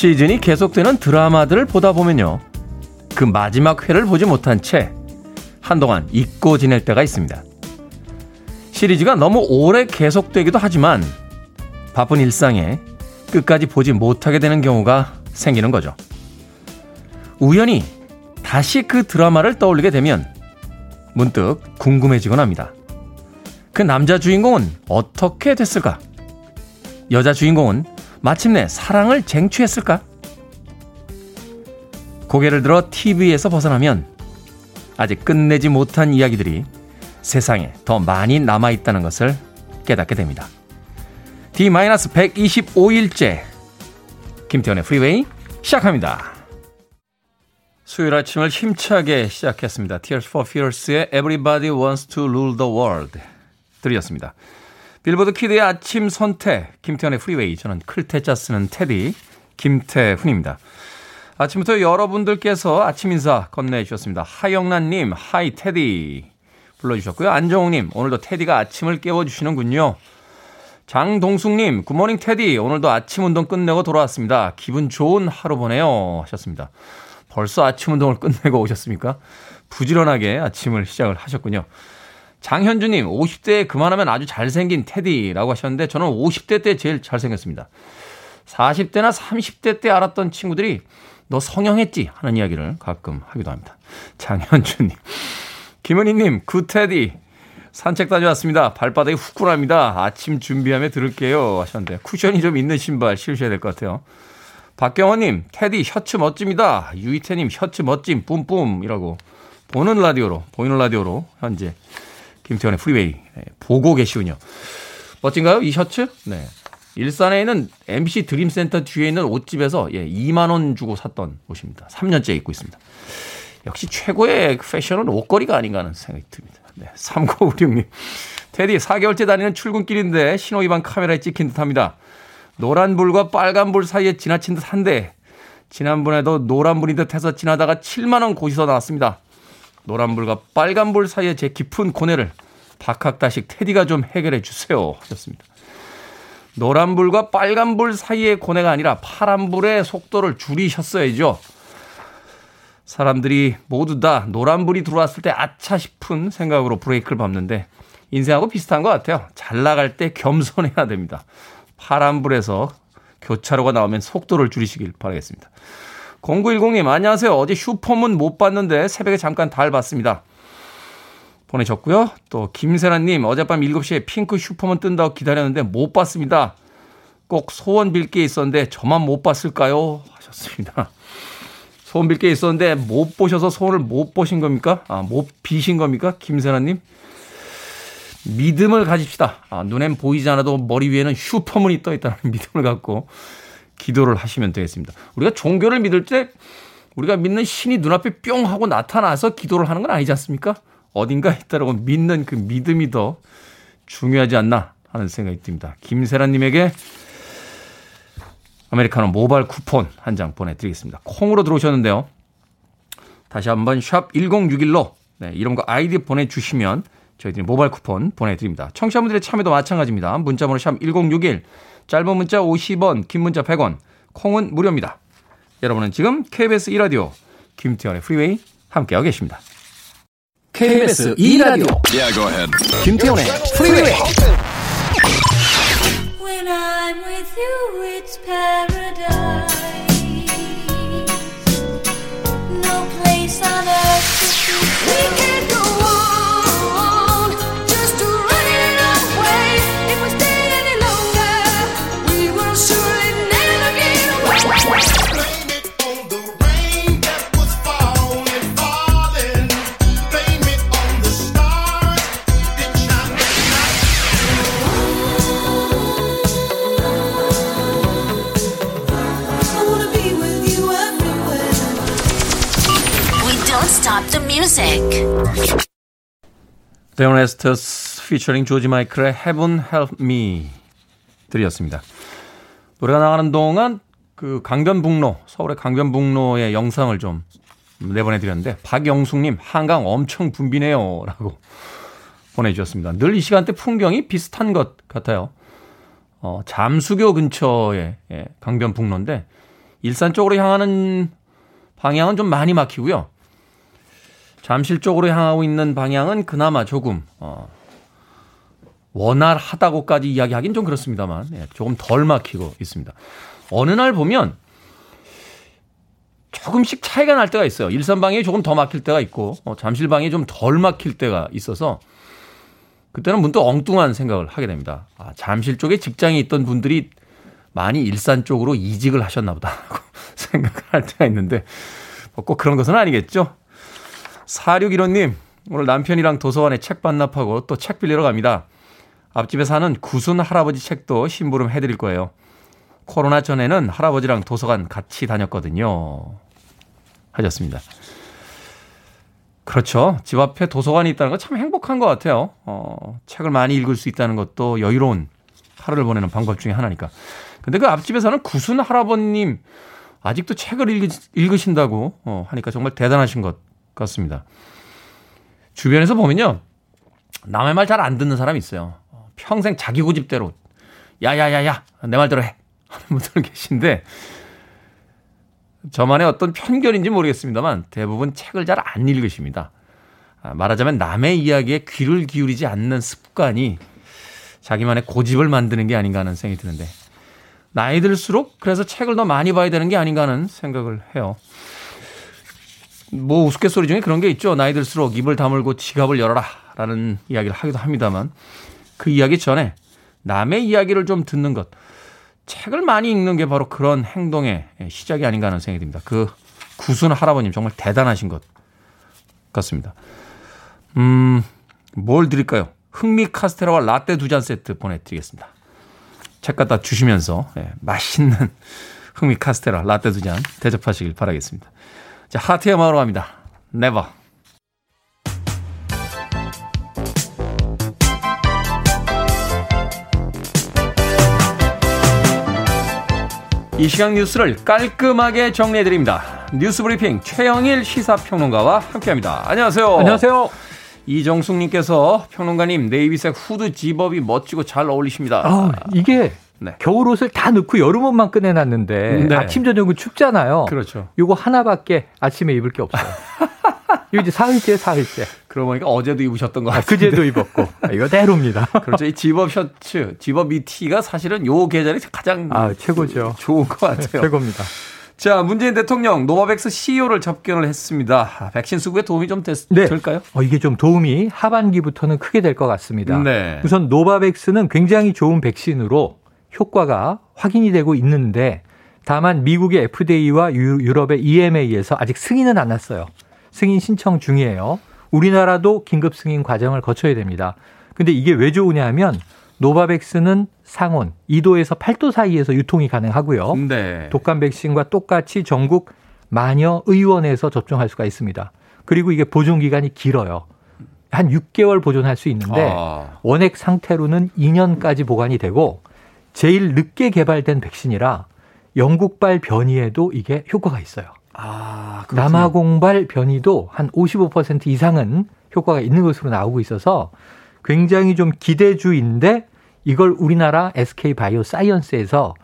시즌이 계속되는 드라마들을 보다 보면요. 그 마지막 회를 보지 못한 채 한동안 잊고 지낼 때가 있습니다. 시리즈가 너무 오래 계속되기도 하지만 바쁜 일상에 끝까지 보지 못하게 되는 경우가 생기는 거죠. 우연히 다시 그 드라마를 떠올리게 되면 문득 궁금해지곤 합니다. 그 남자 주인공은 어떻게 됐을까? 여자 주인공은 마침내 사랑을 쟁취했을까? 고개를 들어 TV에서 벗어나면 아직 끝내지 못한 이야기들이 세상에 더 많이 남아있다는 것을 깨닫게 됩니다. D-125일째 김태현의 프리웨이 시작합니다. 수요일 아침을 힘차게 시작했습니다. Tears for Fears의 Everybody Wants to Rule the World 들이었습니다. 빌보드 kid의 아침 선택 김태훈의 프리웨이 저는 클 태자 쓰는 테디 김태훈입니다. 아침부터 여러분들께서 아침 인사 건네주셨습니다. 하영란님, hi 테디 불러주셨고요. 안정욱님, 오늘도 테디가 아침을 깨워주시는군요. 장동숙님, good morning 테디. 오늘도 아침 운동 끝내고 돌아왔습니다. 기분 좋은 하루 보내요. 하셨습니다. 벌써 아침 운동을 끝내고 오셨습니까? 부지런하게 아침을 시작을 하셨군요. 장현주님, 50대에 그만하면 아주 잘생긴 테디라고 하셨는데, 저는 50대 때 제일 잘생겼습니다. 40대나 30대 때 알았던 친구들이 너 성형했지? 하는 이야기를 가끔 하기도 합니다. 장현주님. 김은희님, 구테디. 산책 다녀왔습니다. 발바닥이 후끈합니다. 아침 준비하며 들을게요. 하셨는데, 쿠션이 좀 있는 신발 신으셔야 될 것 같아요. 박경원님, 테디 셔츠 멋집니다. 유이태님, 셔츠 멋짐, 뿜뿜 이라고. 보는 라디오로, 보이는 라디오로 현재 김태훈의 프리웨이 네, 보고 계시군요. 멋진가요? 이 셔츠? 네. 일산에 있는 MBC 드림센터 뒤에 있는 옷집에서 예, 2만 원 주고 샀던 옷입니다. 3년째 입고 있습니다. 역시 최고의 패션은 옷걸이가 아닌가 하는 생각이 듭니다. 네, 3996님. 테디 4개월째 다니는 출근길인데 신호위반 카메라에 찍힌 듯 합니다. 노란불과 빨간불 사이에 지나친 듯 한데 지난번에도 노란불인 듯 해서 지나다가 7만 원 고시서 나왔습니다. 노란불과 빨간불 사이에 제 깊은 고뇌를 박학다식 테디가 좀 해결해 주세요 하셨습니다. 노란불과 빨간불 사이의 고뇌가 아니라 파란불의 속도를 줄이셨어야죠. 사람들이 모두 다 노란불이 들어왔을 때 아차 싶은 생각으로 브레이크를 밟는데 인생하고 비슷한 것 같아요. 잘 나갈 때 겸손해야 됩니다. 파란불에서 교차로가 나오면 속도를 줄이시길 바라겠습니다. 0910님, 안녕하세요. 어제 슈퍼문 못 봤는데 새벽에 잠깐 달 봤습니다. 보내셨고요. 또 김세란님 어젯밤 7시에 핑크 슈퍼문 뜬다고 기다렸는데 못 봤습니다. 꼭 소원 빌 게 있었는데 저만 못 봤을까요? 하셨습니다. 소원 빌 게 있었는데 못 보셔서 소원을 못 보신 겁니까? 아, 못 비신 겁니까? 김세란님. 믿음을 가집시다. 아, 눈엔 보이지 않아도 머리 위에는 슈퍼문이 떠 있다는 믿음을 갖고 기도를 하시면 되겠습니다. 우리가 종교를 믿을 때 우리가 믿는 신이 눈앞에 뿅 하고 나타나서 기도를 하는 건 아니지 않습니까? 어딘가 있다라고 믿는 그 믿음이 더 중요하지 않나 하는 생각이 듭니다. 김세란님에게 아메리카노 모바일 쿠폰 한 장 보내드리겠습니다. 콩으로 들어오셨는데요. 다시 한번 샵 1061로 네, 이름과 아이디 보내주시면 저희들이 모바일 쿠폰 보내드립니다. 청취자분들의 참여도 마찬가지입니다. 문자번호 샵 1061, 짧은 문자 50원, 긴 문자 100원, 콩은 무료입니다. 여러분은 지금 KBS 2라디오 김태훈의 프리웨이 함께하고 계십니다. KBS 2라디오 yeah, go ahead. 김태훈의 프리웨이 When I'm with you it's paradise 데온 에스터스 피처링 조지 마이클의 Heaven Help Me 들이었습니다. 노래가 나가는 동안 그 강변북로, 서울의 강변북로의 영상을 좀 내보내드렸는데 박영숙님 한강 엄청 붐비네요 라고 보내주셨습니다. 늘 이 시간대 풍경이 비슷한 것 같아요. 어, 잠수교 근처에 예, 강변북로인데 일산 쪽으로 향하는 방향은 좀 많이 막히고요. 잠실 쪽으로 향하고 있는 방향은 그나마 조금 어, 원활하다고까지 이야기하긴 좀 그렇습니다만 예, 조금 덜 막히고 있습니다. 어느 날 보면 조금씩 차이가 날 때가 있어요. 일산 방향이 조금 더 막힐 때가 있고 어, 잠실 방향이 좀 덜 막힐 때가 있어서 그때는 문득 엉뚱한 생각을 하게 됩니다. 아, 잠실 쪽에 직장에 있던 분들이 많이 일산 쪽으로 이직을 하셨나 보다라고 생각을 할 때가 있는데 뭐 꼭 그런 것은 아니겠죠. 4615님, 오늘 남편이랑 도서관에 책 반납하고 또 책 빌리러 갑니다. 앞집에 사는 구순 할아버지 책도 심부름 해드릴 거예요. 코로나 전에는 할아버지랑 도서관 같이 다녔거든요. 하셨습니다. 그렇죠. 집 앞에 도서관이 있다는 건 참 행복한 것 같아요. 어, 책을 많이 읽을 수 있다는 것도 여유로운 하루를 보내는 방법 중에 하나니까. 근데 그 앞집에 사는 구순 할아버님 아직도 책을 읽으, 신다고 어, 하니까 정말 대단하신 것 같습니다. 주변에서 보면요. 남의 말 잘 안 듣는 사람이 있어요. 평생 자기 고집대로 야야야야 내 말대로 해 하는 분들 계신데 저만의 어떤 편견인지 모르겠습니다만 대부분 책을 잘 안 읽으십니다. 아, 말하자면 남의 이야기에 귀를 기울이지 않는 습관이 자기만의 고집을 만드는 게 아닌가 하는 생각이 드는데 나이 들수록 그래서 책을 더 많이 봐야 되는 게 아닌가 하는 생각을 해요. 뭐 우스갯소리 중에 그런 게 있죠. 나이 들수록 입을 다물고 지갑을 열어라 라는 이야기를 하기도 합니다만 그 이야기 전에 남의 이야기를 좀 듣는 것. 책을 많이 읽는 게 바로 그런 행동의 시작이 아닌가 하는 생각이 듭니다. 그 구순 할아버님 정말 대단하신 것 같습니다. 음, 뭘 드릴까요? 흥미 카스테라와 라떼 두 잔 세트 보내드리겠습니다. 책 갖다 주시면서 예, 맛있는 흥미 카스테라 라떼 두 잔 대접하시길 바라겠습니다. 자, 하트의 마으로 갑니다. 네버. 이 시간 뉴스를 깔끔하게 정리해드립니다. 뉴스 브리핑 최영일 시사평론가와 함께합니다. 안녕하세요. 안녕하세요. 이정숙님께서 평론가님 navy색 후드 zip-up이 멋지고 잘 어울리십니다. 아, 이게 네. 겨울 옷을 다 넣고 여름 옷만 꺼내놨는데 네. 아침 저녁은 춥잖아요. 그렇죠. 요거 하나밖에 아침에 입을 게 없어요. 이거 이제 사흘째, 사흘째. 그러고 보니까 어제도 입으셨던 것 아, 같아요. 그제도 입었고. 아, 이거 대로입니다. 그렇죠. 이 집업 셔츠, 집업 미티가 사실은 요 계절이 가장 아, 최고죠. 좋은 것 같아요. 최고입니다. 자, 문재인 대통령 노바백스 CEO를 접견을 했습니다. 백신 수급에 도움이 좀 됐, 네. 될까요? 어, 이게 좀 도움이 하반기부터는 크게 될 것 같습니다. 네. 우선 노바백스는 굉장히 좋은 백신으로 효과가 확인이 되고 있는데 다만 미국의 FDA와 유럽의 EMA에서 아직 승인은 안 났어요. 승인 신청 중이에요. 우리나라도 긴급 승인 과정을 거쳐야 됩니다. 근데 이게 왜 좋으냐 하면 노바백스는 상온 2도에서 8도 사이에서 유통이 가능하고요. 네. 독감 백신과 똑같이 전국 마녀 의원에서 접종할 수가 있습니다. 그리고 이게 보존 기간이 길어요. 한 6개월 보존할 수 있는데 아. 원액 상태로는 2년까지 보관이 되고 제일 늦게 개발된 백신이라 영국발 변이에도 이게 효과가 있어요. 아, 남아공발 변이도 한 55% 이상은 효과가 있는 것으로 나오고 있어서 굉장히 좀 기대주인데 이걸 우리나라 SK 바이오 사이언스에서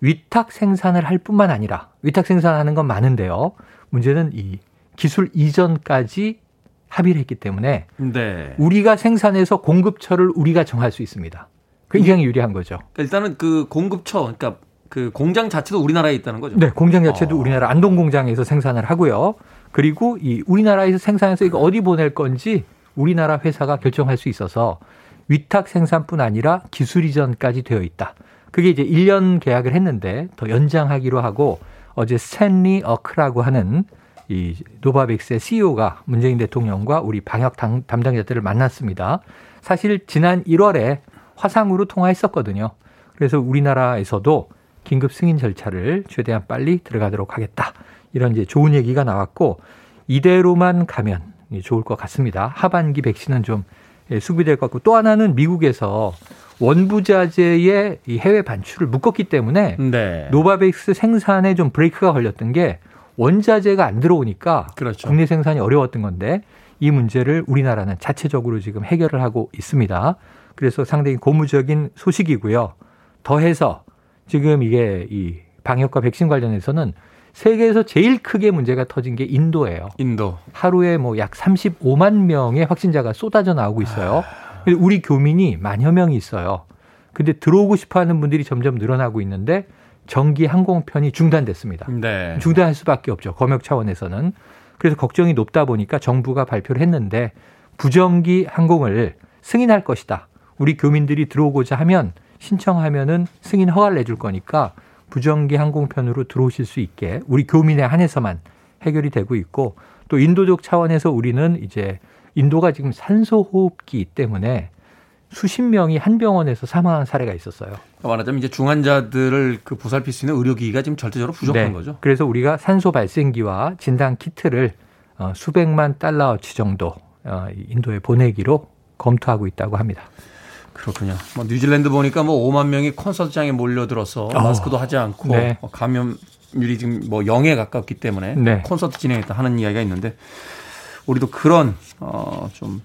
위탁 생산을 할 뿐만 아니라 위탁 생산하는 건 많은데요. 문제는 이 기술 이전까지 합의를 했기 때문에 네. 우리가 생산해서 공급처를 우리가 정할 수 있습니다. 굉장히 유리한 거죠. 그러니까 일단은 그 공급처, 그러니까 그 공장 자체도 우리나라에 있다는 거죠. 네, 공장 자체도 어. 우리나라 안동 공장에서 생산을 하고요. 그리고 이 우리나라에서 생산해서 이거 어디 보낼 건지 우리나라 회사가 결정할 수 있어서 위탁 생산뿐 아니라 기술 이전까지 되어 있다. 그게 이제 1년 계약을 했는데 더 연장하기로 하고 어제 스탠리 어크라고 하는 이 노바백스의 CEO가 문재인 대통령과 우리 방역 담당자들을 만났습니다. 사실 지난 1월에 화상으로 통화했었거든요. 그래서 우리나라에서도 긴급 승인 절차를 최대한 빨리 들어가도록 하겠다. 이런 이제 좋은 얘기가 나왔고 이대로만 가면 좋을 것 같습니다. 하반기 백신은 좀 예, 수급될 것 같고 또 하나는 미국에서 원부자재의 이 해외 반출을 묶었기 때문에 네. 노바백스 생산에 좀 브레이크가 걸렸던 게 원자재가 안 들어오니까 그렇죠. 국내 생산이 어려웠던 건데 이 문제를 우리나라는 자체적으로 지금 해결을 하고 있습니다. 그래서 상당히 고무적인 소식이고요. 더해서 지금 이게 이 방역과 백신 관련해서는 세계에서 제일 크게 문제가 터진 게 인도예요. 인도. 하루에 뭐 약 35만 명의 확진자가 쏟아져 나오고 있어요. 근데 우리 교민이 만여 명이 있어요. 근데 들어오고 싶어 하는 분들이 점점 늘어나고 있는데 전기 항공편이 중단됐습니다. 네. 중단할 수밖에 없죠. 검역 차원에서는. 그래서 걱정이 높다 보니까 정부가 발표를 했는데 부정기 항공을 승인할 것이다. 우리 교민들이 들어오고자 하면 신청하면은 승인 허가를 내줄 거니까 부정기 항공편으로 들어오실 수 있게 우리 교민에 한해서만 해결이 되고 있고 또 인도적 차원에서 우리는 이제 인도가 지금 산소 호흡기 때문에 수십 명이 한 병원에서 사망한 사례가 있었어요. 말하자면 이제 중환자들을 그 보살필 수 있는 의료기기가 지금 절대적으로 부족한 네. 거죠. 그래서 우리가 산소 발생기와 진단 키트를 어, 수백만 달러어치 정도 어, 인도에 보내기로 검토하고 있다고 합니다. 그렇군요. 뭐 뉴질랜드 보니까 뭐 5만 명이 콘서트장에 몰려들어서 마스크도 하지 않고 네. 뭐 감염률이 지금 뭐 0에 가깝기 때문에 네. 콘서트 진행했다 하는 이야기가 있는데 우리도 그런 어좀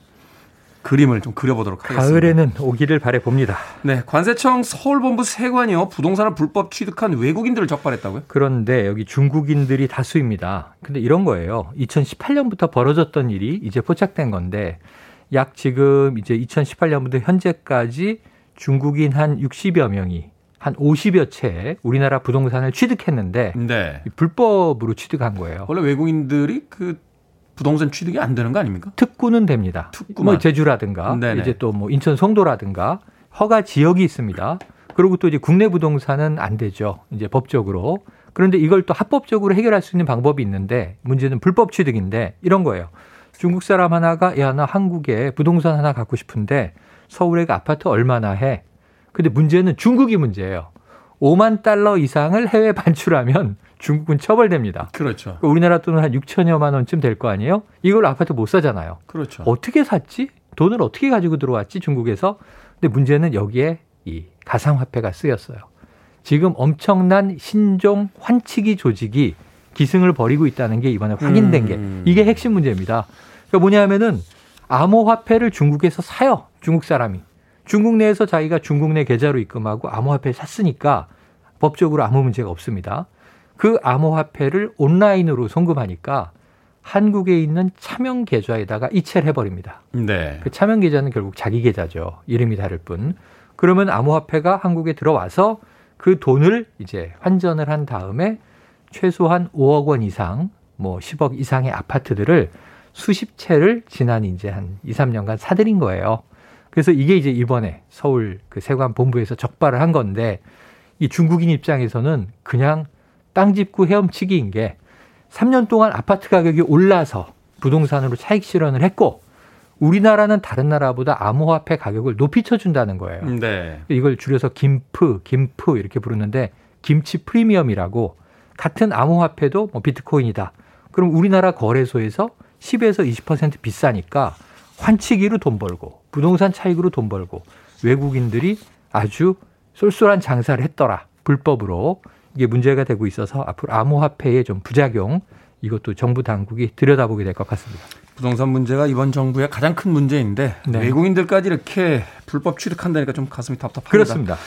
그림을 좀 그려보도록 하겠습니다. 가을에는 오기를 바래 봅니다. 네, 관세청 서울본부 세관이요 부동산을 불법 취득한 외국인들을 적발했다고요? 그런데 여기 중국인들이 다수입니다. 근데 이런 거예요. 2018년부터 벌어졌던 일이 이제 포착된 건데 약 지금 이제 2018년부터 현재까지 중국인 한 60여 명이 한 50여 채 우리나라 부동산을 취득했는데 네. 불법으로 취득한 거예요. 원래 외국인들이 그 부동산 취득이 안 되는 거 아닙니까? 특구는 됩니다. 특구만. 뭐 제주라든가 네네. 이제 또 뭐 인천 송도라든가 허가 지역이 있습니다. 그리고 또 이제 국내 부동산은 안 되죠. 이제 법적으로. 그런데 이걸 또 합법적으로 해결할 수 있는 방법이 있는데 문제는 불법 취득인데 이런 거예요. 중국 사람 하나가 야 나 한국에 부동산 하나 갖고 싶은데 서울에 그 아파트 얼마나 해? 근데 문제는 중국이 문제예요. 5만 달러 이상을 해외 반출하면 중국은 처벌됩니다. 그렇죠. 그러니까 우리나라 돈은 한 6천여만 원쯤 될 거 아니에요? 이걸 아파트 못 사잖아요. 그렇죠. 어떻게 샀지? 돈을 어떻게 가지고 들어왔지? 중국에서. 근데 문제는 여기에 이 가상화폐가 쓰였어요. 지금 엄청난 신종 환치기 조직이 기승을 벌이고 있다는 게 이번에 확인된 게 음. 이게 핵심 문제입니다. 그러니까 뭐냐면은 암호화폐를 중국에서 사요. 중국 사람이. 중국 내에서 자기가 중국 내 계좌로 입금하고 암호화폐를 샀으니까 법적으로 아무 문제가 없습니다. 그 암호화폐를 온라인으로 송금하니까 한국에 있는 차명 계좌에다가 이체를 해버립니다. 네. 그 차명 계좌는 결국 자기 계좌죠. 이름이 다를 뿐. 그러면 암호화폐가 한국에 들어와서 그 돈을 이제 환전을 한 다음에 최소한 5억 원 이상, 뭐 10억 이상의 아파트들을 수십 채를 지난 이제 한 2, 3년간 사들인 거예요. 그래서 이게 이제 이번에 서울 그 세관 본부에서 적발을 한 건데 이 중국인 입장에서는 그냥 땅 짚고 헤엄치기인 게 3년 동안 아파트 가격이 올라서 부동산으로 차익 실현을 했고 우리나라는 다른 나라보다 암호화폐 가격을 높이 쳐준다는 거예요. 네. 이걸 줄여서 김프, 김프 이렇게 부르는데 김치 프리미엄이라고 같은 암호화폐도 뭐 비트코인이다. 그럼 우리나라 거래소에서 10에서 20% 비싸니까 환치기로 돈 벌고 부동산 차익으로 돈 벌고 외국인들이 아주 쏠쏠한 장사를 했더라. 불법으로 이게 문제가 되고 있어서 앞으로 암호화폐의 좀 부작용 이것도 정부 당국이 들여다보게 될 것 같습니다. 부동산 문제가 이번 정부의 가장 큰 문제인데 네. 외국인들까지 이렇게 불법 취득한다니까 좀 가슴이 답답합니다. 그렇습니다.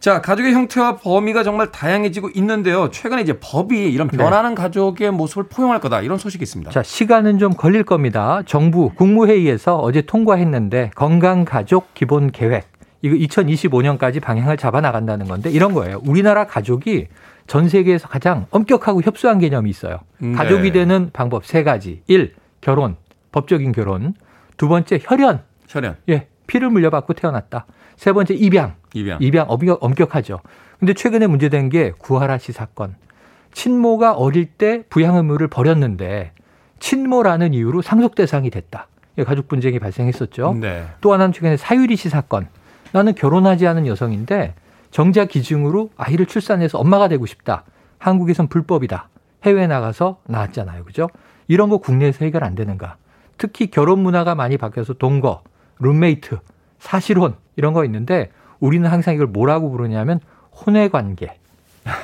자, 가족의 형태와 범위가 정말 다양해지고 있는데요. 최근에 이제 법이 이런 네. 변하는 가족의 모습을 포용할 거다 이런 소식이 있습니다. 자, 시간은 좀 걸릴 겁니다. 정부 국무회의에서 어제 통과했는데 건강 가족 기본 계획 이거 2025년까지 방향을 잡아 나간다는 건데 이런 거예요. 우리나라 가족이 전 세계에서 가장 엄격하고 협소한 개념이 있어요. 네. 가족이 되는 방법 세 가지. 일, 결혼, 법적인 결혼. 두 번째, 혈연. 혈연, 예, 피를 물려받고 태어났다. 세 번째, 입양. 입양. 입양 엄격, 엄격 하죠. 근데 최근에 문제된 게 구하라 씨 사건. 친모가 어릴 때 부양 의무를 버렸는데 친모라는 이유로 상속 대상이 됐다. 예, 가족 분쟁이 발생했었죠. 네. 또 하나는 최근에 사유리 씨 사건. 나는 결혼하지 않은 여성인데 정자 기증으로 아이를 출산해서 엄마가 되고 싶다. 한국에선 불법이다. 해외에 나가서 낳았잖아요. 그죠? 이런 거 국내에서 해결 안 되는가? 특히 결혼 문화가 많이 바뀌어서 동거, 룸메이트, 사실혼 이런 거 있는데 우리는 항상 이걸 뭐라고 부르냐면 혼외 관계,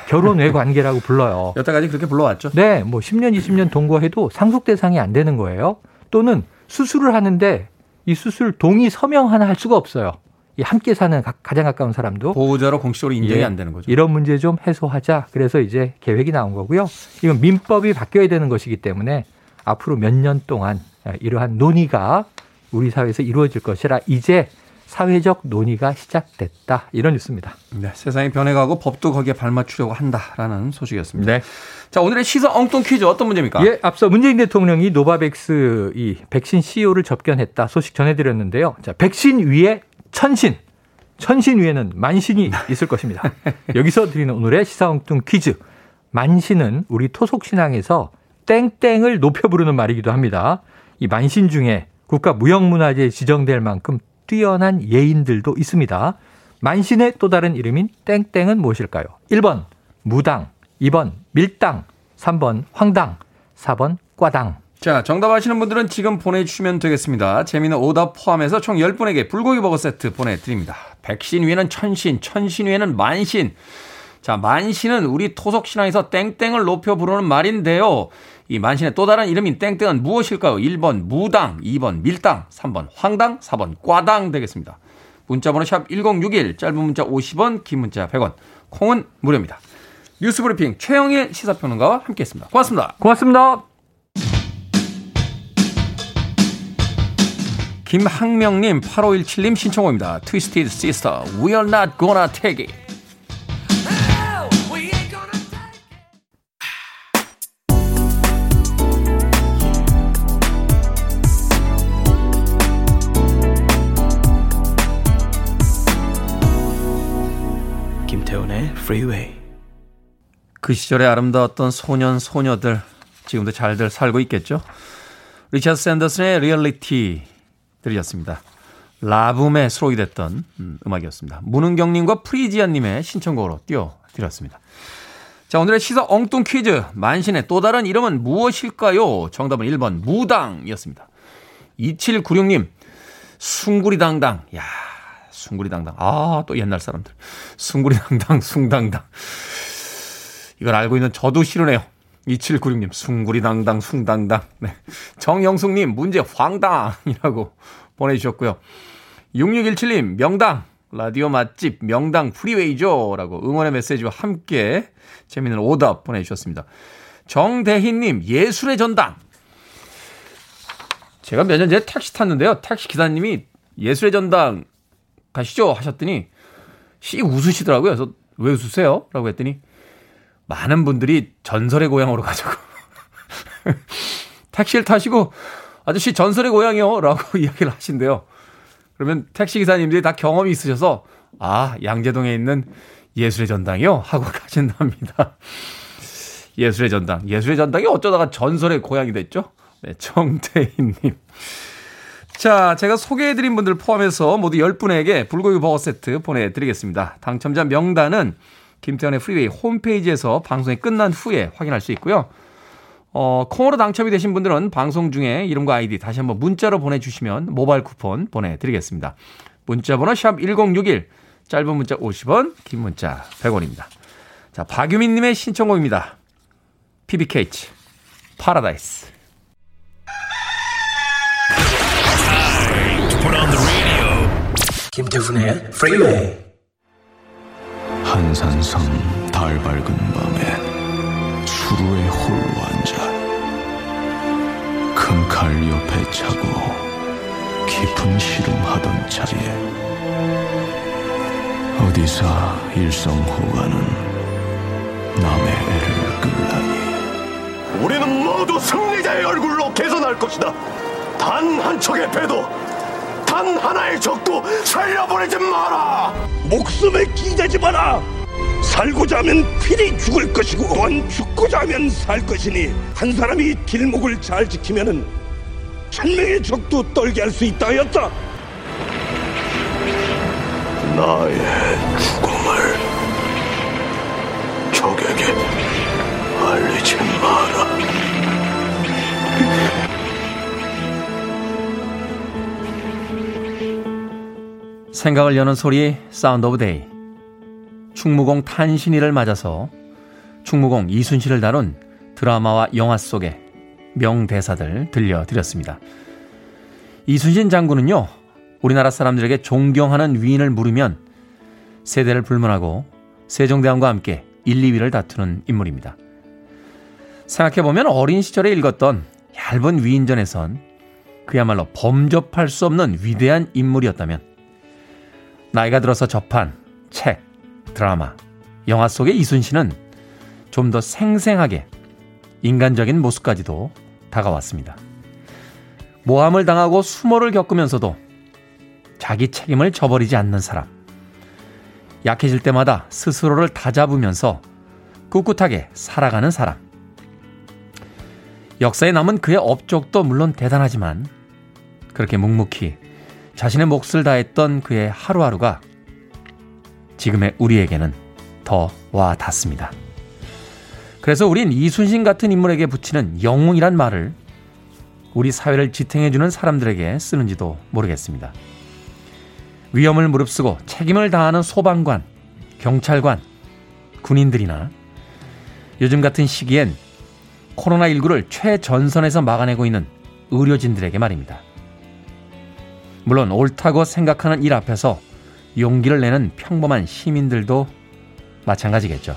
결혼 외 관계라고 불러요. 여태까지 그렇게 불러왔죠. 네, 뭐 10년, 20년 동거해도 상속 대상이 안 되는 거예요. 또는 수술을 하는데 이 수술 동의 서명 하나 할 수가 없어요. 이 함께 사는 가장 가까운 사람도 보호자로 공식적으로 인정이 예, 안 되는 거죠. 이런 문제 좀 해소하자. 그래서 이제 계획이 나온 거고요. 이건 민법이 바뀌어야 되는 것이기 때문에 앞으로 몇 년 동안 이러한 논의가 우리 사회에서 이루어질 것이라 이제 사회적 논의가 시작됐다. 이런 뉴스입니다. 네, 세상이 변해가고 법도 거기에 발맞추려고 한다라는 소식이었습니다. 네. 자, 오늘의 시사 엉뚱 퀴즈 어떤 문제입니까? 예, 앞서 문재인 대통령이 노바백스 이 백신 CEO를 접견했다 소식 전해드렸는데요. 자, 백신 위에 천신, 천신 위에는 만신이 있을 것입니다. 여기서 드리는 오늘의 시사 엉뚱 퀴즈. 만신은 우리 토속 신앙에서 땡땡을 높여 부르는 말이기도 합니다. 이 만신 중에 국가 무형문화재에 지정될 만큼 뛰어난 예인들도 있습니다. 만신의 또 다른 이름인 땡땡은 무엇일까요? 1번 무당, 2번 밀당, 3번 황당, 4번 꽈당. 자, 정답 아시는 분들은 지금 보내주시면 되겠습니다. 재미는 오답 포함해서 총 10분에게 불고기 버거 세트 보내드립니다. 백신 위에는 천신, 천신 위에는 만신. 자, 만신은 우리 토속 신화에서 땡땡을 높여 부르는 말인데요. 이 만신의 또 다른 이름인 땡땡은 무엇일까요? 1번 무당, 2번 밀당, 3번 황당, 4번 꽈당 되겠습니다. 문자번호 샵 1061, 짧은 문자 50원, 긴 문자 100원, 콩은 무료입니다. 뉴스브리핑 최영일 시사평론가와 함께했습니다. 고맙습니다. 고맙습니다. 김학명님, 8517님 신청호입니다. Twisted Sister, We are not gonna take it. 김태훈의 Freeway. 그 시절에 아름다웠던 소년, 소녀들, 지금도 잘들 살고 있겠죠? 리차드 샌더슨의 리얼리티 들으셨습니다. 라붐의 수록이 됐던 음악이었습니다 문은경님과 프리지아님의 신청곡으로 띄워드렸습니다. 자, 오늘의 시사 엉뚱 퀴즈. 만신의 또 다른 이름은 무엇일까요? 정답은 1번 무당이었습니다. 2796님, 숭구리당당. 야 숭구리당당. 아, 또 옛날 사람들. 숭구리당당, 숭당당. 이걸 알고 있는 저도 싫으네요. 2796님, 숭구리당당, 숭당당. 네. 정영숙님, 문제 황당이라고 보내주셨고요. 6617님, 명당. 라디오 맛집, 명당 프리웨이죠. 라고 응원의 메시지와 함께 재미있는 오답 보내주셨습니다. 정대희님, 예술의 전당. 제가 몇 년 전에 택시 탔는데요. 택시 기사님이 예술의 전당 가시죠 하셨더니 씩 웃으시더라고요. 그래서 왜 웃으세요? 라고 했더니 많은 분들이 전설의 고향으로 가자고. 택시를 타시고 아저씨 전설의 고향이요. 라고 이야기를 하신대요. 그러면 택시 기사님들이 다 경험이 있으셔서 아, 양재동에 있는 예술의 전당이요? 하고 가신답니다. 예술의 전당. 예술의 전당이 어쩌다가 전설의 고향이 됐죠? 네, 정태희님. 자, 제가 소개해드린 분들 포함해서 모두 10분에게 불고기 버거 세트 보내드리겠습니다. 당첨자 명단은 김태훈의 프리웨이 홈페이지에서 방송이 끝난 후에 확인할 수 있고요. 어, 콩으로 당첨이 되신 분들은 방송 중에 이름과 아이디 다시 한번 문자로 보내주시면 모바일 쿠폰 보내드리겠습니다. 문자 번호 샵 1061, 짧은 문자 50원, 긴 문자 100원입니다. 자, 박유민님의 신청곡입니다. PBKH, 파라다이스. 김태훈의 프리웨이 한산성 달 밝은 밤에 수루의 홀로 큰칼 옆에 차고 깊은 시름하던 차에 어디서 일성호가는 남의 애를 끌다니. 우리는 모두 승리자의 얼굴로 개선할 것이다. 단 한 척의 배도 단 하나의 적도 살려보내지 마라. 목숨에 기대지 마라. 살고자 하면 필히 죽을 것이고 또한 죽고자 하면 살 것이니 한 사람이 길목을 잘 지키면은 천명의 적도 떨게 할 수 있다 하였다. 나의 죽음을 적에게 알리지 마라. 생각을 여는 소리 Sound of Day 충무공 탄신일을 맞아서 충무공 이순신을 다룬 드라마와 영화 속의 명대사들 들려드렸습니다. 이순신 장군은요 우리나라 사람들에게 존경하는 위인을 물으면 세대를 불문하고 세종대왕과 함께 1, 2위를 다투는 인물입니다. 생각해보면 어린 시절에 읽었던 얇은 위인전에선 그야말로 범접할 수 없는 위대한 인물이었다면 나이가 들어서 접한 책, 드라마, 영화 속의 이순신은 좀더 생생하게 인간적인 모습까지도 다가왔습니다. 모함을 당하고 수모를 겪으면서도 자기 책임을 저버리지 않는 사람. 약해질 때마다 스스로를 다잡으면서 꿋꿋하게 살아가는 사람. 역사에 남은 그의 업적도 물론 대단하지만 그렇게 묵묵히 자신의 몫을 다했던 그의 하루하루가 지금의 우리에게는 더 와 닿습니다. 그래서 우린 이순신 같은 인물에게 붙이는 영웅이란 말을 우리 사회를 지탱해주는 사람들에게 쓰는지도 모르겠습니다. 위험을 무릅쓰고 책임을 다하는 소방관, 경찰관, 군인들이나 요즘 같은 시기엔 코로나19를 최전선에서 막아내고 있는 의료진들에게 말입니다. 물론 옳다고 생각하는 일 앞에서 용기를 내는 평범한 시민들도 마찬가지겠죠.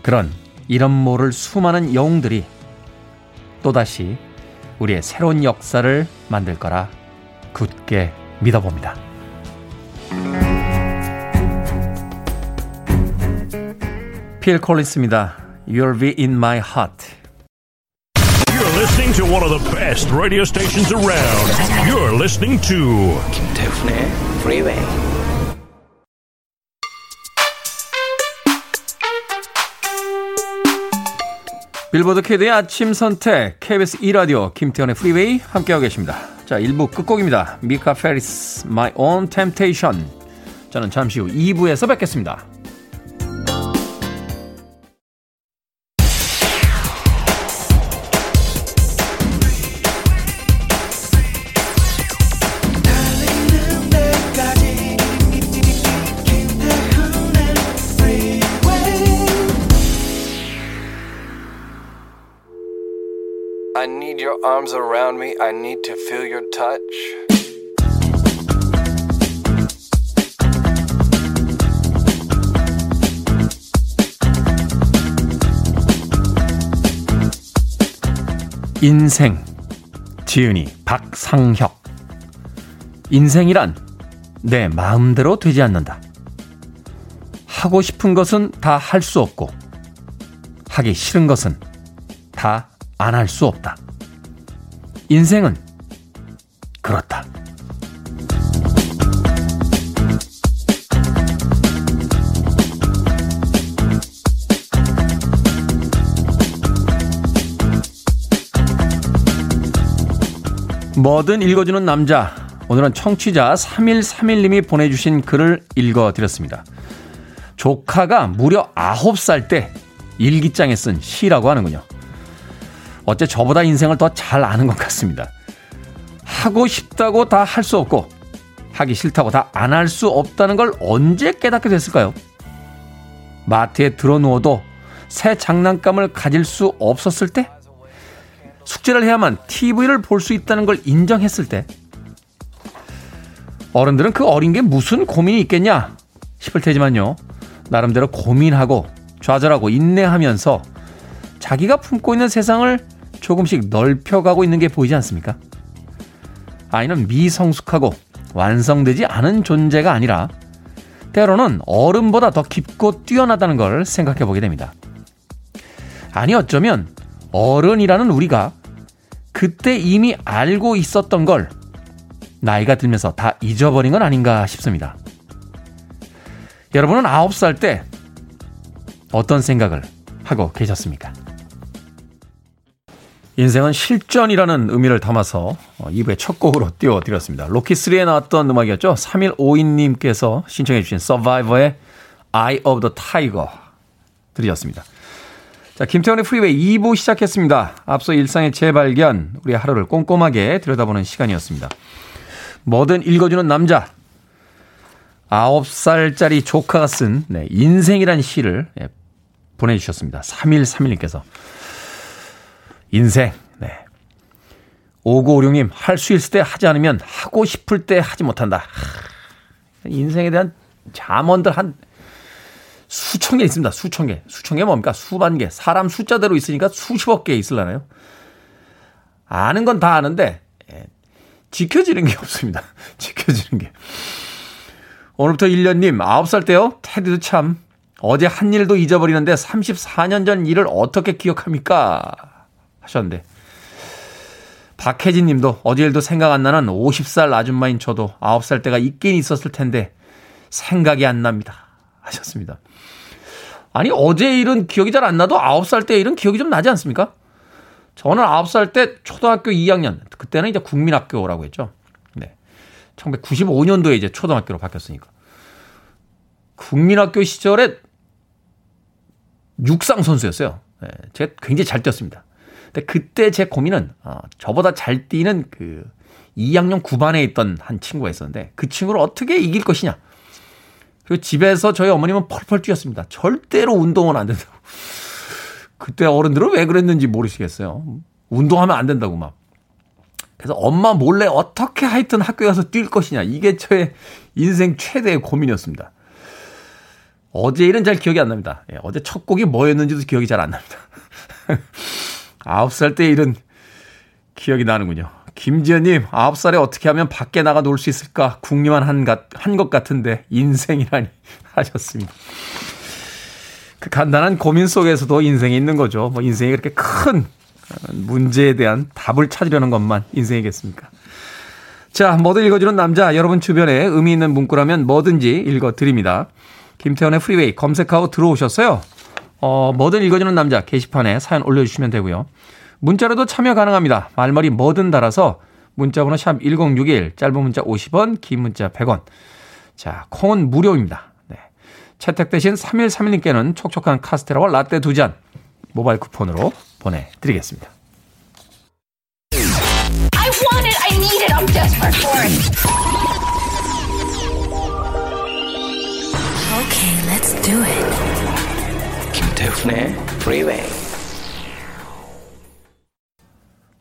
그런 이런 모를 수많은 영웅들이 또다시 우리의 새로운 역사를 만들 거라 굳게 믿어봅니다. 필 콜린스입니다. You'll be in my heart. To one of the best radio stations around. You're listening to 김태훈의 Freeway. 빌보드 kid의 아침 선택 KBS 2라디오 김태훈의 프리웨이 함께하고 계십니다. 자 1부 끝곡입니다. 미카 패리스 My One Temptation 저는 잠시 후 2부에서 뵙겠습니다. Arms around me. I need to feel your touch. 인생 지은이 박상혁 인생이란 내 마음대로 되지 않는다. 하고 싶은 것은 다 할 수 없고 하기 싫은 것은 다 안 할 수 없다. 인생은 그렇다. 뭐든 읽어주는 남자. 오늘은 청취자 3131님이 보내주신 글을 읽어드렸습니다. 조카가 무려 9살 때 일기장에 쓴 시라고 하는군요. 어째 저보다 인생을 더 잘 아는 것 같습니다. 하고 싶다고 다 할 수 없고, 하기 싫다고 다 안 할 수 없다는 걸 언제 깨닫게 됐을까요? 마트에 들어 누워도 새 장난감을 가질 수 없었을 때? 숙제를 해야만 TV를 볼 수 있다는 걸 인정했을 때? 어른들은 그 어린 게 무슨 고민이 있겠냐 싶을 테지만요. 나름대로 고민하고 좌절하고 인내하면서 자기가 품고 있는 세상을 조금씩 넓혀가고 있는 게 보이지 않습니까? 아이는 미성숙하고 완성되지 않은 존재가 아니라 때로는 어른보다 더 깊고 뛰어나다는 걸 생각해 보게 됩니다. 아니 어쩌면 어른이라는 우리가 그때 이미 알고 있었던 걸 나이가 들면서 다 잊어버린 건 아닌가 싶습니다. 여러분은 9살 때 어떤 생각을 하고 계셨습니까? 인생은 실전이라는 의미를 담아서 2부의 첫 곡으로 띄워드렸습니다. 로키3에 나왔던 음악이었죠. 3152님께서 신청해 주신 서바이버의 Eye of the Tiger 들으셨습니다. 자, 김태훈의 프리웨이 2부 시작했습니다. 앞서 일상의 재발견, 우리 하루를 꼼꼼하게 들여다보는 시간이었습니다. 뭐든 읽어주는 남자. 9살짜리 조카가 쓴 네, 인생이란 시를 네, 보내주셨습니다. 3131님께서. 인생, 네. 5956님, 할 수 있을 때 하지 않으면 하고 싶을 때 하지 못한다. 인생에 대한 잠언들 한 수천 개 있습니다. 수천 개. 수천 개 뭡니까? 수만 개. 사람 숫자대로 있으니까 수십억 개 있을라나요? 아는 건 다 아는데, 예, 지켜지는 게 없습니다. 지켜지는 게. 오늘부터 1년님, 9살 때요? 테디도 참, 어제 한 일도 잊어버리는데 34년 전 일을 어떻게 기억합니까? 하셨는데. 박혜진 님도 어제 일도 생각 안 나는 50살 아줌마인 저도 9살 때가 있긴 있었을 텐데 생각이 안 납니다. 하셨습니다. 아니, 어제 일은 기억이 잘 안 나도 9살 때 일은 기억이 좀 나지 않습니까? 저는 9살 때 초등학교 2학년, 그때는 이제 국민학교라고 했죠. 네. 1995년도에 이제 초등학교로 바뀌었으니까. 국민학교 시절에 육상 선수였어요. 네. 제가 굉장히 잘 뛰었습니다. 근데 그때 제 고민은 어, 저보다 잘 뛰는 그 2학년 9반에 있던 한 친구가 있었는데 그 친구를 어떻게 이길 것이냐. 그리고 집에서 저희 어머님은 펄펄 뛰었습니다. 절대로 운동은 안 된다고. 그때 어른들은 왜 그랬는지 모르시겠어요. 운동하면 안 된다고 막. 그래서 엄마 몰래 어떻게 하여튼 학교에 가서 뛸 것이냐. 이게 저의 인생 최대의 고민이었습니다. 어제 일은 잘 기억이 안 납니다. 예, 어제 첫 곡이 뭐였는지도 기억이 잘 안 납니다. 아홉 살때 일은 기억이 나는군요. 김지연님, 아홉 살에 어떻게 하면 밖에 나가 놀 수 있을까? 궁리만 한, 한 것 같은데, 인생이라니 하셨습니다. 그 간단한 고민 속에서도 인생이 있는 거죠. 뭐 인생이 그렇게 큰 문제에 대한 답을 찾으려는 것만 인생이겠습니까? 자, 뭐든 읽어주는 남자, 여러분 주변에 의미 있는 문구라면 뭐든지 읽어드립니다. 김태훈의 프리웨이 검색하고 들어오셨어요. 어, 뭐든 읽어주는 남자 게시판에 사연 올려주시면 되고요. 문자로도 참여 가능합니다. 말머리 뭐든 달아서 문자번호 샵 1061, 짧은 문자 50원, 긴 문자 100원. 자, 콩은 무료입니다. 네. 채택되신 3131님께는 촉촉한 카스테라와 라떼 두 잔 모바일 쿠폰으로 보내드리겠습니다. I want it, I need it, I'm desperate for it. Okay, let's do it. 김태훈의 Freeway.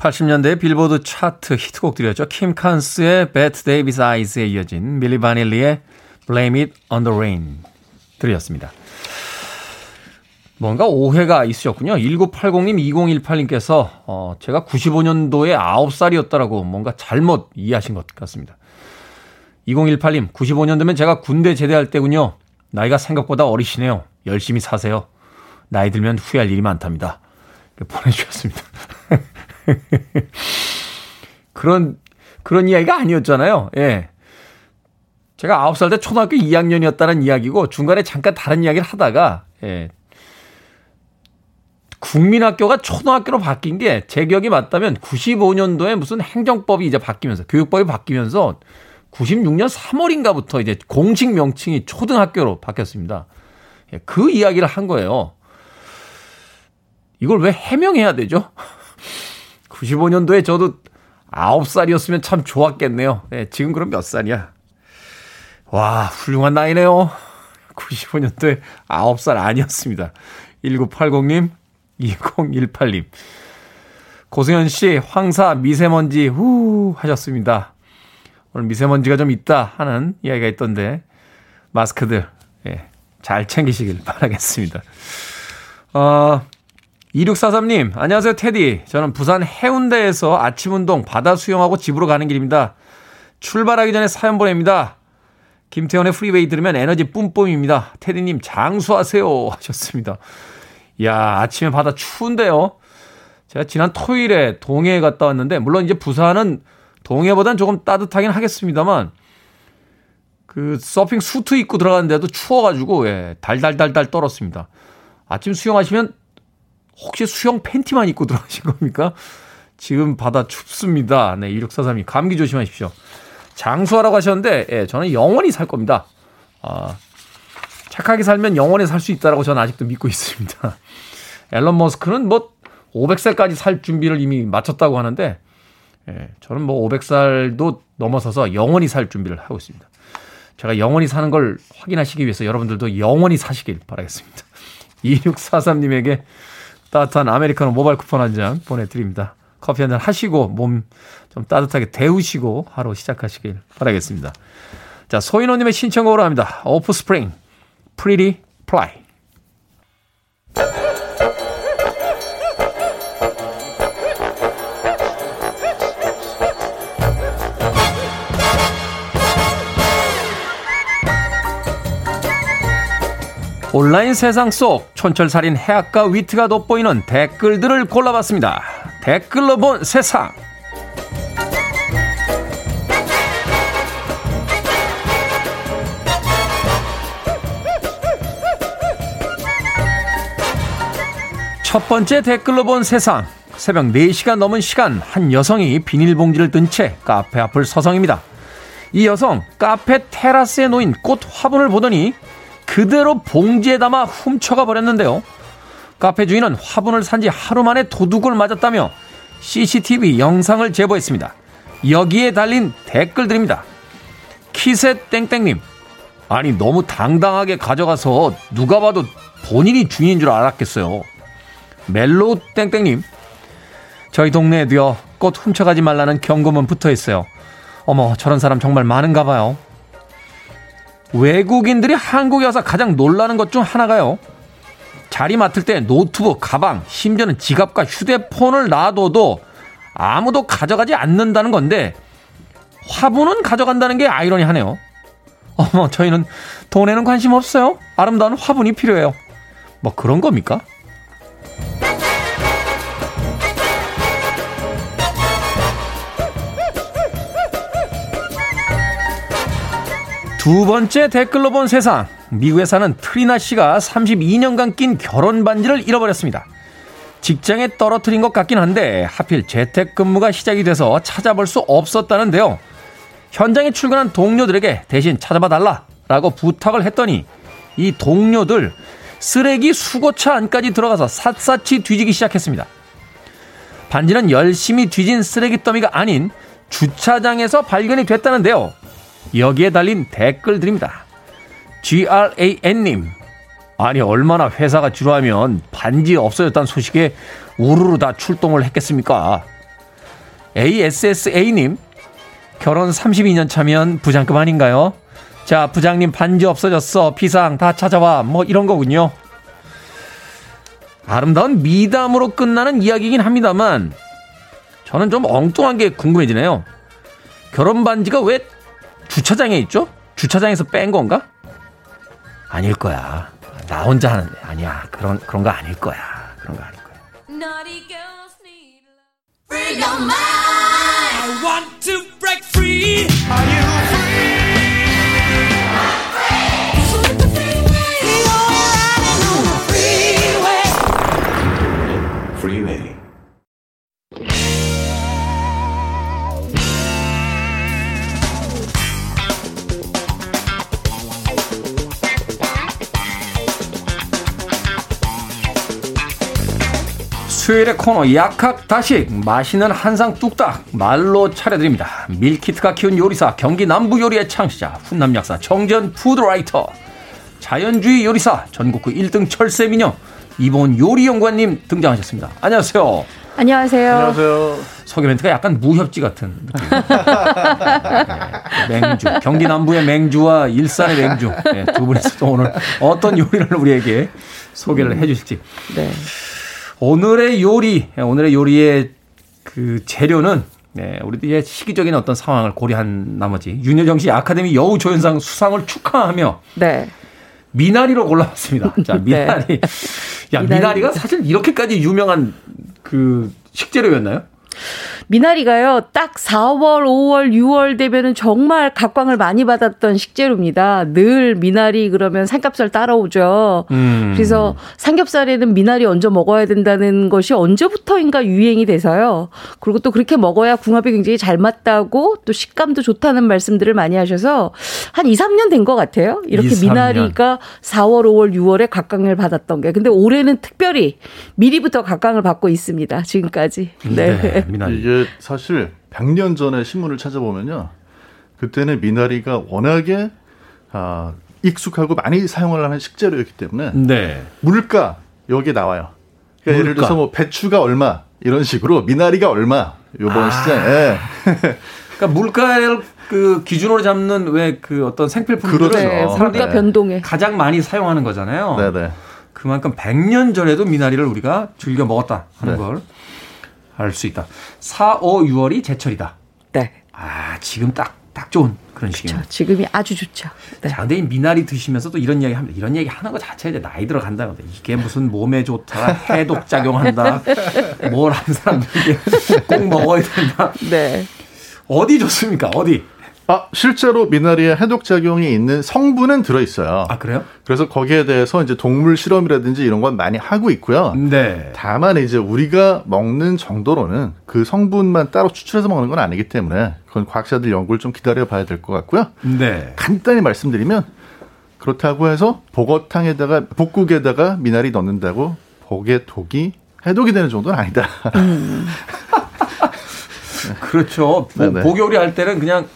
80년대 빌보드 차트 히트곡들이었죠. 킴 칸스의 Bette Davis Eyes에 이어진 밀리 바닐리의 Blame It on the Rain 들이었습니다. 뭔가 오해가 있으셨군요. 1980님, 2018님께서 어, 제가 95년도에 9살이었다라고 뭔가 잘못 이해하신 것 같습니다. 2018님, 95년도면 제가 군대 제대할 때군요. 나이가 생각보다 어리시네요. 열심히 사세요. 나이 들면 후회할 일이 많답니다. 보내주셨습니다. 그런, 그런 이야기가 아니었잖아요. 예. 제가 9살 때 초등학교 2학년이었다는 이야기고 중간에 잠깐 다른 이야기를 하다가, 예. 국민학교가 초등학교로 바뀐 게 제 기억이 맞다면 95년도에 무슨 행정법이 이제 바뀌면서 교육법이 바뀌면서 96년 3월인가부터 이제 공식 명칭이 초등학교로 바뀌었습니다. 예, 그 이야기를 한 거예요. 이걸 왜 해명해야 되죠? 95년도에 저도 9살이었으면 참 좋았겠네요. 네, 지금 그럼 몇 살이야? 와, 훌륭한 나이네요. 95년도에 9살 아니었습니다. 1980님, 2018님. 고승현 씨, 황사 미세먼지, 후, 하셨습니다. 오늘 미세먼지가 좀 있다 하는 이야기가 있던데, 마스크들, 예, 잘 챙기시길 바라겠습니다. 어, 2643님, 안녕하세요, 테디. 저는 부산 해운대에서 아침 운동, 바다 수영하고 집으로 가는 길입니다. 출발하기 전에 사연 보냅니다. 김태훈의 프리웨이 들으면 에너지 뿜뿜입니다. 테디님, 장수하세요. 하셨습니다. 야 아침에 바다 추운데요. 제가 지난 토요일에 동해에 갔다 왔는데, 물론 이제 부산은 동해보단 조금 따뜻하긴 하겠습니다만, 그 서핑 수트 입고 들어갔는데도 추워가지고, 예, 달달달달 떨었습니다. 아침 수영하시면 혹시 수영 팬티만 입고 들어가신 겁니까? 지금 바다 춥습니다. 네, 2643님. 감기 조심하십시오. 장수하라고 하셨는데, 예, 저는 영원히 살 겁니다. 아, 착하게 살면 영원히 살 수 있다라고 저는 아직도 믿고 있습니다. 앨런 머스크는 뭐 500살까지 살 준비를 이미 마쳤다고 하는데, 예, 저는 뭐 500살도 넘어서서 영원히 살 준비를 하고 있습니다. 제가 영원히 사는 걸 확인하시기 위해서 여러분들도 영원히 사시길 바라겠습니다. 2643님에게 따뜻한 아메리카노 모바일 쿠폰 한 장 보내드립니다. 커피 한 잔 하시고 몸 좀 따뜻하게 데우시고 하루 시작하시길 바라겠습니다. 자, 소인호님의 신청곡으로 합니다. 오프스프링, Pretty Fly. 온라인 세상 속 촌철살인 해학과 위트가 돋보이는 댓글들을 골라봤습니다. 댓글로 본 세상. 첫 번째 댓글로 본 세상. 새벽 4시가 넘은 시간 한 여성이 비닐봉지를 든 채 카페 앞을 서성입니다. 이 여성 카페 테라스에 놓인 꽃 화분을 보더니 그대로 봉지에 담아 훔쳐가 버렸는데요. 카페 주인은 화분을 산 지 하루 만에 도둑을 맞았다며 CCTV 영상을 제보했습니다. 여기에 달린 댓글들입니다. 키셋 땡땡님. 아니 너무 당당하게 가져가서 누가 봐도 본인이 주인인 줄 알았겠어요. 멜로우 땡땡님. 저희 동네에도요, 꽃 훔쳐가지 말라는 경고문 붙어 있어요. 어머, 저런 사람 정말 많은가 봐요. 외국인들이 한국에 와서 가장 놀라는 것 중 하나가요. 자리 맡을 때 노트북, 가방, 심지어는 지갑과 휴대폰을 놔둬도 아무도 가져가지 않는다는 건데, 화분은 가져간다는 게 아이러니하네요. 어머, 저희는 돈에는 관심 없어요. 아름다운 화분이 필요해요. 뭐 그런 겁니까? 두 번째 댓글로 본 세상. 미국에 사는 트리나 씨가 32년간 낀 결혼 반지를 잃어버렸습니다. 직장에 떨어뜨린 것 같긴 한데 하필 재택근무가 시작이 돼서 찾아볼 수 없었다는데요. 현장에 출근한 동료들에게 대신 찾아봐 달라라고 부탁을 했더니 이 동료들 쓰레기 수거차 안까지 들어가서 샅샅이 뒤지기 시작했습니다. 반지는 열심히 뒤진 쓰레기 더미가 아닌 주차장에서 발견이 됐다는데요. 여기에 달린 댓글들입니다. GRAN님. 아니, 얼마나 회사가 지루하면 반지 없어졌다는 소식에 우르르 다 출동을 했겠습니까? ASSA님. 결혼 32년 차면 부장급 아닌가요? 자, 부장님 반지 없어졌어. 비상 다 찾아와. 뭐 이런 거군요. 아름다운 미담으로 끝나는 이야기이긴 합니다만 저는 좀 엉뚱한 게 궁금해지네요. 결혼 반지가 왜 주차장에 있죠? 주차장에서 뺀 건가? 아닐 거야. 나 혼자 하는데. 아니야. 그런, 그런 거 아닐 거야. 그런 거 아닐 거야. Free your mind. I want to break free. Are you 수요일의 코너 약학다식 맛있는 한상 뚝딱 말로 차려드립니다. 밀키트가 키운 요리사 경기 남부 요리의 창시자 훈남 약사 정재훈 food writer 자연주의 요리사 전국구 1등 절세미녀 이보은 요리연구원님 등장하셨습니다. 안녕하세요. 안녕하세요. 안녕하세요. 소개 멘트가 약간 무협지 같은 느낌. 네, 맹주. 경기 남부의 맹주와 일산의 맹주. 네, 두 분이서 또 오늘 어떤 요리를 우리에게 소개를 해 주실지. 네. 오늘의 요리, 오늘의 요리의 그 재료는 네, 이제 시기적인 어떤 상황을 고려한 나머지 윤여정 씨 아카데미 여우 조연상 수상을 축하하며 네. 미나리로 골라봤습니다. 자, 미나리. 네. 야, 미나리. 미나리가 사실 이렇게까지 유명한 그 식재료였나요? 미나리가요, 딱 4월, 5월, 6월 되면은 정말 각광을 많이 받았던 식재료입니다. 늘 미나리 그러면 삼겹살 따라오죠. 음. 그래서 삼겹살에는 미나리 얹어 먹어야 된다는 것이 언제부터인가 유행이 돼서요. 그리고 또 그렇게 먹어야 궁합이 굉장히 잘 맞다고 또 식감도 좋다는 말씀들을 많이 하셔서 한 2, 3년 된 것 같아요. 이렇게 2, 3년. 미나리가 4월, 5월, 6월에 각광을 받았던 게. 근데 올해는 특별히 미리부터 각광을 받고 있습니다. 지금까지. 네, 미나리. 이게 사실 100년 전에 신문을 찾아보면요. 그때는 미나리가 워낙에 아, 익숙하고 많이 사용을 하는 식재료였기 때문에 네. 물가 여기에 나와요. 그러니까 예를 들어서 뭐 배추가 얼마 이런 식으로 미나리가 얼마 요번 아. 시장에 그러니까 물가를 그 기준으로 잡는 왜 그 어떤 생필품들을 그렇죠. 네, 사람들이 물가 변동에. 가장 많이 사용하는 거잖아요. 네네. 그만큼 100년 전에도 미나리를 우리가 즐겨 먹었다 하는 네. 걸 알 수 있다. 4, 5, 6월이 제철이다. 네. 아, 지금 딱, 딱 좋은 그런 저 시기입니다. 지금이 아주 좋죠. 네. 자, 근데 이 미나리 드시면서 또 이런 이야기 합니다. 이런 이야기 하는 것 자체에 이제 나이 들어간다는 거다. 이게 무슨 몸에 좋다, 해독 작용한다, 뭘 한 사람들에게 꼭 먹어야 된다. 네. 어디 좋습니까? 어디? 아, 실제로 미나리에 해독 작용이 있는 성분은 들어 있어요. 아, 그래요? 그래서 거기에 대해서 이제 동물 실험이라든지 이런 건 많이 하고 있고요. 네. 다만 이제 우리가 먹는 정도로는 그 성분만 따로 추출해서 먹는 건 아니기 때문에 그건 과학자들 연구를 좀 기다려 봐야 될 것 같고요. 네. 간단히 말씀드리면 그렇다고 해서 보거탕에다가 복국에다가 미나리 넣는다고 복의 독이 해독이 되는 정도는 아니다. 그렇죠. 보, 네네. 보교리 할 때는 그냥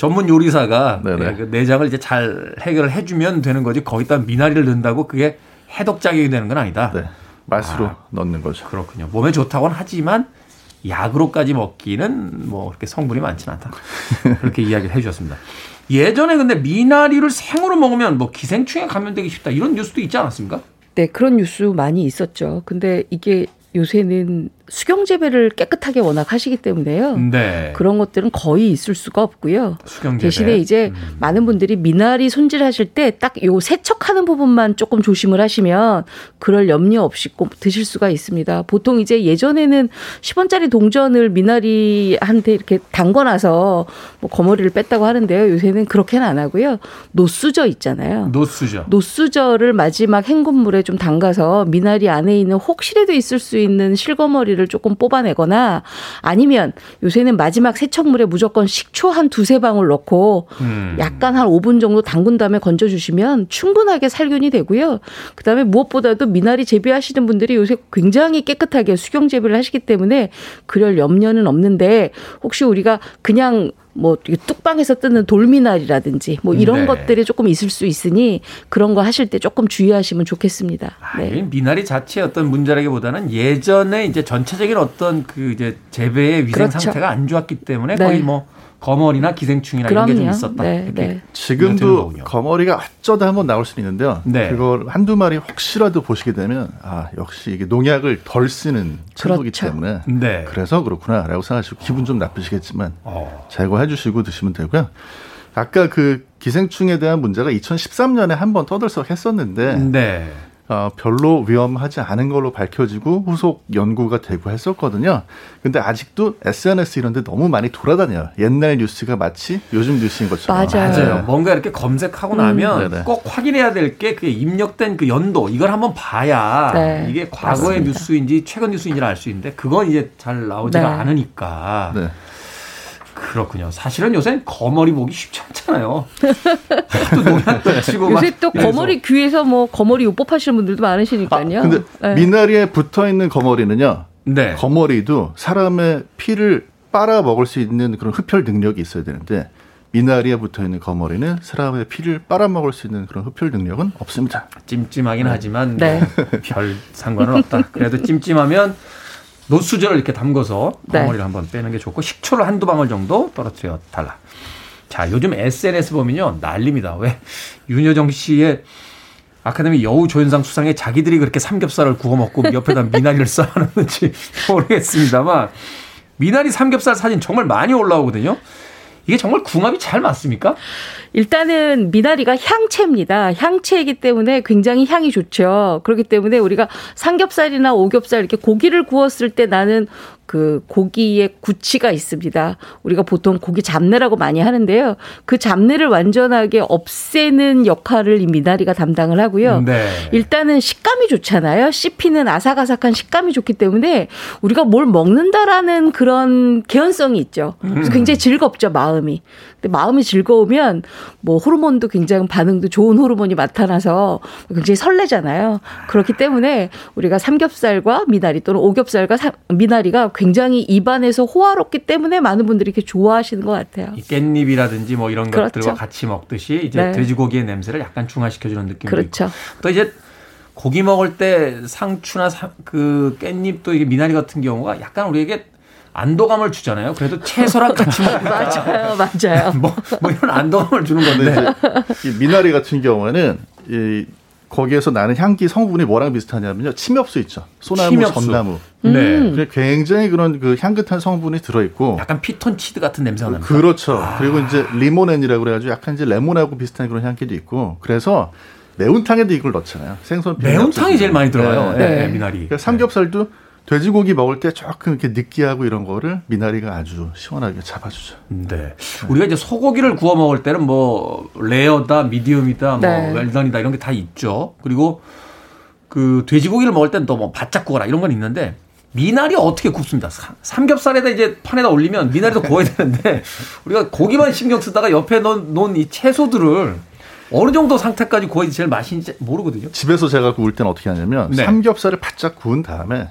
전문 요리사가 네네. 예, 그 내장을 이제 잘 해결을 해주면 되는 거지 거기다 미나리를 넣는다고 그게 해독 작용이 되는 건 아니다. 네, 맛으로 아. 넣는 거죠. 그렇군요. 몸에 좋다고는 하지만 약으로까지 먹기는 뭐 그렇게 성분이 많지는 않다. 그렇게 이야기를 해주셨습니다. 예전에 근데 미나리를 생으로 먹으면 뭐 기생충에 감염되기 쉽다 이런 뉴스도 있지 않았습니까? 네, 그런 뉴스 많이 있었죠. 근데 이게 요새는 수경 재배를 깨끗하게 워낙 하시기 때문에요. 네. 그런 것들은 거의 있을 수가 없고요. 수경 재배. 대신에 이제 음. 많은 분들이 미나리 손질하실 때 딱 요 세척하는 부분만 조금 조심을 하시면 그럴 염려 없이 꼭 드실 수가 있습니다. 보통 이제 예전에는 10원짜리 동전을 미나리한테 이렇게 담궈놔서 뭐 거머리를 뺐다고 하는데요. 요새는 그렇게는 안 하고요. 노수저 있잖아요. 노수죠. 노수저를 마지막 헹굼물에 좀 담가서 미나리 안에 있는 혹시라도 있을 수 있는 실거머리를 조금 뽑아내거나 아니면 요새는 마지막 세척물에 무조건 식초 한 두세 방울 넣고 음. 약간 한 5분 정도 담근 다음에 건져주시면 충분하게 살균이 되고요. 그 다음에 무엇보다도 미나리 재배하시는 분들이 요새 굉장히 깨끗하게 수경 재배를 하시기 때문에 그럴 염려는 없는데 혹시 우리가 그냥 뭐 뚝방에서 뜨는 돌미나리라든지 뭐 이런 네. 것들이 조금 있을 수 있으니 그런 거 하실 때 조금 주의하시면 좋겠습니다. 아, 이 네. 미나리 자체의 어떤 문제라기보다는 예전에 이제 전체적인 어떤 그 이제 재배의 위생 그렇죠. 상태가 안 좋았기 때문에 네. 거의 뭐 거머리나 기생충이나 이런 게좀 그럼요. 있었다. 네, 네. 지금도. 거머리가 어쩌다 한번 나올 수는 있는데요. 네. 그걸 한두 마리 혹시라도 보시게 되면 아 역시 이게 농약을 덜 쓰는 채소이기 그렇죠. 때문에 네. 그래서 그렇구나라고 생각하시고 기분 좀 나쁘시겠지만 어. 제거해 주시고 드시면 되고요. 아까 그 기생충에 대한 문제가 2013년에 한번 떠들썩 했었는데 네. 어, 별로 위험하지 않은 걸로 밝혀지고 후속 연구가 되고 했었거든요. 근데 아직도 SNS 이런 데 너무 많이 돌아다녀요. 옛날 뉴스가 마치 요즘 뉴스인 것처럼. 맞아요. 맞아요. 뭔가 이렇게 검색하고 나면 네네. 꼭 확인해야 될 게 그게 입력된 그 연도 이걸 한번 봐야 네, 이게 과거의 맞습니다. 뉴스인지 최근 뉴스인지를 알 수 있는데 그건 이제 잘 나오지가 네. 않으니까 네. 그렇군요. 사실은 요새 거머리 보기 쉽지 않잖아요. 또 농약도 치고 막 요새 또 이래서. 거머리 귀에서 뭐 거머리 요법 하시는 분들도 아, 많으시니까요. 근데 네. 미나리에 붙어 있는 거머리는요. 네. 거머리도 사람의 피를 빨아 먹을 수 있는 그런 흡혈 능력이 있어야 되는데 미나리에 붙어 있는 거머리는 사람의 피를 빨아 먹을 수 있는 그런 흡혈 능력은 없습니다. 찜찜하긴 하지만 네. 뭐 별 상관은 없다. 그래도 찜찜하면 노수저를 이렇게 담궈서 네. 거머리를 한번 빼는 게 좋고 식초를 한두 방울 정도 떨어뜨려 달라. 자, 요즘 SNS 보면요. 난립니다. 왜 윤여정 씨의 아카데미 여우 조연상 수상에 자기들이 그렇게 삼겹살을 구워 먹고 옆에다 미나리를 쌓아놓는지 모르겠습니다만 미나리 삼겹살 사진 정말 많이 올라오거든요. 이게 정말 궁합이 잘 맞습니까? 일단은 미나리가 향채입니다. 향채이기 때문에 굉장히 향이 좋죠. 그렇기 때문에 우리가 삼겹살이나 오겹살 이렇게 고기를 구웠을 때 나는 그 고기의 구취가 있습니다. 우리가 보통 고기 잡내라고 많이 하는데요. 그 잡내를 완전하게 없애는 역할을 이 미나리가 담당을 하고요. 네. 일단은 식감이 좋잖아요. 씹히는 아삭아삭한 식감이 좋기 때문에 우리가 뭘 먹는다라는 그런 개연성이 있죠. 그래서 굉장히 즐겁죠, 마음이. 근데 마음이 즐거우면 뭐 호르몬도 굉장히 반응도 좋은 호르몬이 나타나서 굉장히 설레잖아요. 그렇기 때문에 우리가 삼겹살과 미나리 또는 오겹살과 사- 미나리가 굉장히 입안에서 호화롭기 때문에 많은 분들이 이렇게 좋아하시는 것 같아요. 이 깻잎이라든지 뭐 이런 그렇죠. 것들과 같이 먹듯이 이제 네. 돼지고기의 냄새를 약간 중화시켜주는 느낌도 그렇죠. 있고 또 이제 고기 먹을 때 상추나 사- 그 깻잎도 이게 미나리 같은 경우가 약간 우리에게 안도감을 주잖아요. 그래도 채소랑 같이 먹으니까 맞아요, 맞아요. 뭐, 뭐 이런 안도감을 주는 건데. 이 미나리 같은 경우에는 이 거기에서 나는 향기 성분이 뭐랑 비슷하냐면요. 침엽수 있죠. 소나무, 침엽수. 전나무. 네. 그게 굉장히 그런 그 향긋한 성분이 들어있고. 약간 피톤치드 같은 냄새가 납니다. 그렇죠. 그리고 이제 리모넨이라고 그래가지고 약간 이제 레몬하고 비슷한 그런 향기도 있고. 그래서 매운탕에도 이걸 넣잖아요. 생선 매운탕이 제일 많이 들어가요. 네. 네, 네. 미나리. 그러니까 삼겹살도 돼지고기 먹을 때 조금 이렇게 느끼하고 이런 거를 미나리가 아주 시원하게 잡아주죠. 네. 우리가 이제 소고기를 구워 먹을 때는 뭐 레어다, 미디움이다, 뭐 네. 웰던이다 이런 게 다 있죠. 그리고 그 돼지고기를 먹을 때는 또뭐 바짝 구워라 이런 건 있는데 미나리 어떻게 굽습니다. 사- 삼겹살에다 이제 판에다 올리면 미나리도 구워야 되는데 우리가 고기만 신경 쓰다가 옆에 놓은, 놓은 이 채소들을 어느 정도 상태까지 구워야지 제일 맛있는지 모르거든요. 집에서 제가 구울 때는 어떻게 하냐면 네. 삼겹살을 바짝 구운 다음에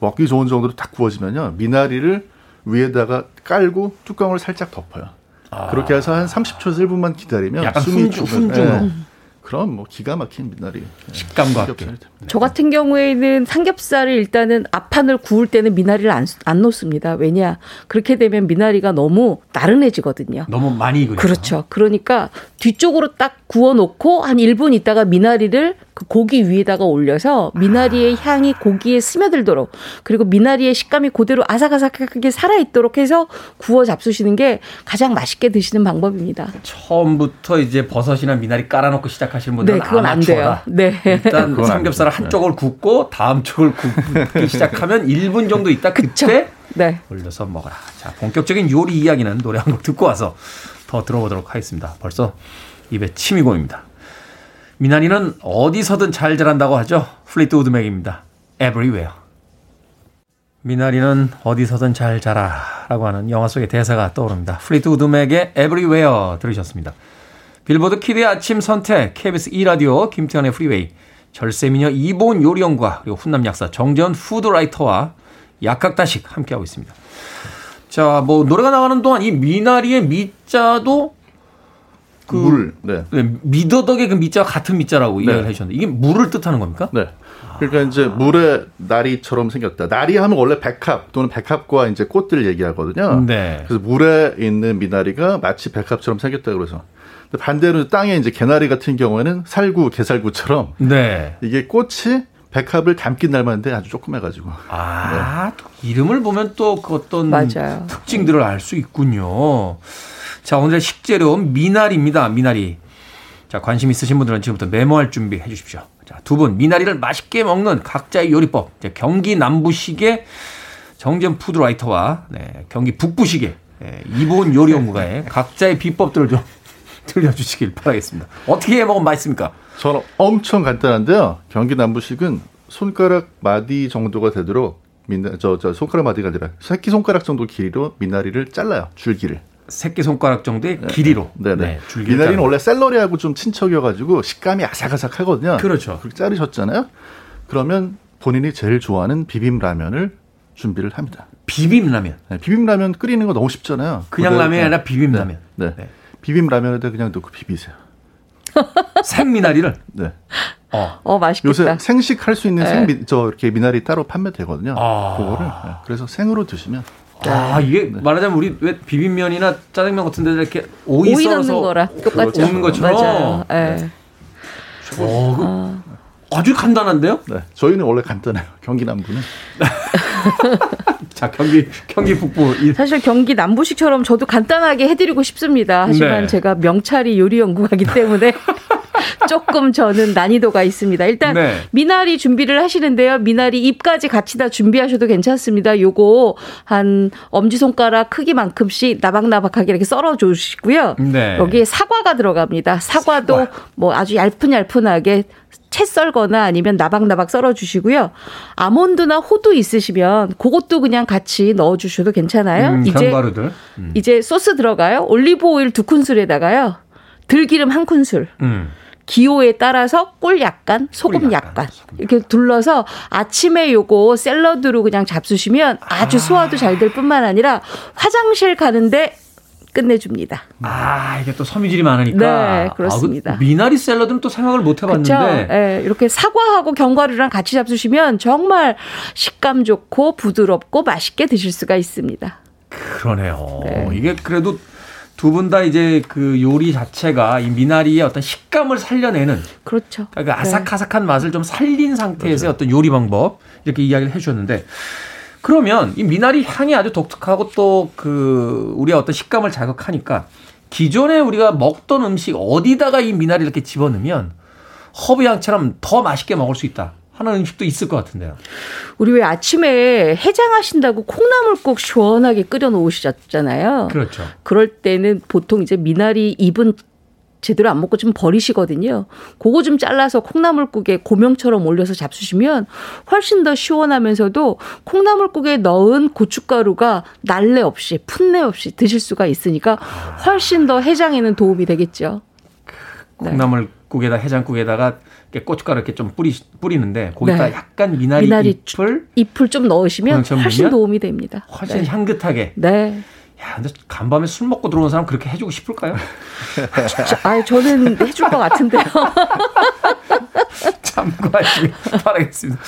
먹기 좋은 정도로 딱 구워지면요 미나리를 위에다가 깔고 뚜껑을 살짝 덮어요. 그렇게 해서 한 30초에서 1분만 기다리면 아. 약간 숨이 죽어요. 훈중으로. 네. 그럼 뭐 기가 막힌 미나리 식감과 함께. 됩니다. 저 같은 경우에는 삼겹살을 일단은 앞판을 구울 때는 미나리를 안, 안 놓습니다. 왜냐? 그렇게 되면 미나리가 너무 나른해지거든요. 너무 많이 익으니까. 그렇죠. 그러니까 뒤쪽으로 딱 구워 놓고 한 1분 있다가 미나리를 그 고기 위에다가 올려서 미나리의 향이 고기에 스며들도록 그리고 미나리의 식감이 그대로 아삭아삭하게 살아있도록 해서 구워 잡수시는 게 가장 맛있게 드시는 방법입니다. 처음부터 이제 버섯이나 미나리 깔아놓고 시작하 시는 분들은 네, 그건 안 돼요. 네. 일단 아니죠. 한쪽을 굽고 다음 쪽을 굽기 시작하면 1분 정도 있다 그때 네. 올려서 먹어라. 자, 본격적인 요리 이야기는 노래 한 곡 듣고 와서 더 들어보도록 하겠습니다. 벌써 입에 침이 고입니다. 미나리는 어디서든 잘 자란다고 하죠. 플리트우드 맥입니다. Everywhere. 미나리는 어디서든 잘 자라라고 하는 영화 속의 대사가 떠오릅니다. 플리트우드 맥의 Everywhere 들으셨습니다. 빌보드 kid의 아침 선택, KBS 2라디오, 김태훈의 프리웨이, 절세미녀 이보은 요리연구가, 그리고 훈남 약사 정재훈 food writer와 약학다식 함께하고 있습니다. 자, 뭐, 노래가 나가는 동안 이 미나리의 미자도 그 물. 네. 네, 미더덕의 그 미자와 같은 미자라고 네. 이야기를 해주셨는데 이게 물을 뜻하는 겁니까? 네. 그러니까 이제 물에 나리처럼 생겼다. 나리 하면 원래 백합 또는 백합과 이제 꽃들 얘기하거든요. 네. 그래서 물에 있는 미나리가 마치 백합처럼 생겼다 그래서. 반대로 땅에 이제 개나리 같은 경우에는 살구, 개살구처럼 네. 이게 꽃이 백합을 담긴 닮았는데 아주 조그매가지고. 아, 또 이름을 보면 또 그 어떤 맞아요. 특징들을 알 수 있군요. 자, 오늘의 식재료 미나리입니다. 미나리. 자, 관심 있으신 분들은 지금부터 메모할 준비 해 주십시오. 자, 두 분 미나리를 맛있게 먹는 각자의 요리법. 이제 경기 남부식의 정전 푸드라이터와 네, 경기 북부식의 네, 이보은 요리 연구가의 각자의 비법들을 좀 들려주시길 바라겠습니다. 어떻게 해 먹으면 맛있습니까? 저는 엄청 간단한데요. 경기 남부식은 손가락 마디 정도가 되도록 미나, 저, 저 손가락 마디가 아니라 새끼 손가락 정도 길이로 미나리를 잘라요. 줄기를. 새끼 손가락 정도의 길이로. 네네. 네, 줄기를 미나리는 자르는 원래 샐러리하고 좀 친척이어가지고 식감이 아삭아삭하거든요. 그렇죠. 그렇게 자르셨잖아요. 그러면 본인이 제일 좋아하는 비빔 라면을 준비를 합니다. 비빔 라면. 네, 비빔 라면 끓이는 거 너무 쉽잖아요. 그냥 라면이 아니라 비빔 라면. 네. 네. 네. 비빔 라면에다 그냥 넣고 비비세요. 생미나리를. 네. 어. 어, 맛있겠다. 요새 생식 할 수 있는 네. 생, 저 이렇게 미나리 따로 판매되거든요. 아. 그거를 네. 그래서 생으로 드시면 아, 이게 말하자면 우리 왜 비빔면이나 짜장면 같은 데 이렇게 오이, 오이 썰어서 넣는 거랑 똑같죠. 먹는 것처럼. 맞아요. 예. 어, 그 아주 간단한데요? 네. 저희는 원래 간단해요. 경기 남부는. 자, 경기 경기 북부 이 사실 경기 남부식처럼 저도 간단하게 해드리고 싶습니다. 하지만 네. 제가 명찰이 요리 연구가기 때문에 조금 저는 난이도가 있습니다. 일단 네. 미나리 준비를 하시는데요. 미나리 잎까지 같이 다 준비하셔도 괜찮습니다. 요거 한 엄지손가락 크기만큼씩 나박나박하게 이렇게 썰어 주시고요. 네. 여기에 사과가 들어갑니다. 사과도 뭐 아주 얇은얇은하게 채 썰거나 아니면 나박나박 썰어 주시고요. 아몬드나 호두 있으시면 그것도 그냥 같이 넣어 주셔도 괜찮아요. 음, 이제. 음. 이제 소스 들어가요. 올리브 오일 두 큰술에다가요. 들기름 한 큰술. 음. 기호에 따라서 꿀 약간, 소금 꿀 약간, 약간, 이렇게 둘러서 아침에 요거 샐러드로 그냥 잡수시면 아주 소화도 잘 될 뿐만 아니라 화장실 가는데 끝내줍니다. 아, 이게 또 섬유질이 많으니까. 네, 그렇습니다. 아, 그 미나리 샐러드는 또 생각을 못 해봤는데. 예, 이렇게 사과하고 견과류랑 같이 잡수시면 정말 식감 좋고 부드럽고 맛있게 드실 수가 있습니다. 그러네요. 이게 그래도 두 분 다 이제 그 요리 자체가 이 미나리의 어떤 식감을 살려내는 그렇죠. 그러니까 그 아삭아삭한 맛을 좀 살린 상태에서 의 어떤 요리 방법 이렇게 이야기를 해주셨는데 그러면 이 미나리 향이 아주 독특하고 또 그 우리의 어떤 식감을 자극하니까 기존에 우리가 먹던 음식 어디다가 이 미나리 이렇게 집어넣으면 허브 향처럼 더 맛있게 먹을 수 있다 하는 음식도 있을 것 같은데요. 우리 왜 아침에 해장하신다고 콩나물국 시원하게 끓여 놓으셨잖아요. 그렇죠. 그럴 때는 보통 이제 미나리 잎은 제대로 안 먹고 좀 버리시거든요. 그거 좀 잘라서 콩나물국에 고명처럼 올려서 잡수시면 훨씬 더 시원하면서도 콩나물국에 넣은 고춧가루가 날래 없이 풋내 없이 드실 수가 있으니까 훨씬 더 해장에는 도움이 되겠죠. 네. 콩나물국에다 해장국에다가 이렇게 고춧가루 이렇게 좀 뿌리 뿌리는데 거기다 네. 약간 미나리, 미나리 잎을 잎을 좀 넣으시면 고명처럼 훨씬 도움이 됩니다. 훨씬 네. 향긋하게. 네. 야, 근데 간밤에 술 먹고 들어오는 사람 그렇게 해주고 싶을까요? 아, 저는 해줄 것 같은데요. 참고하시길 바라겠습니다.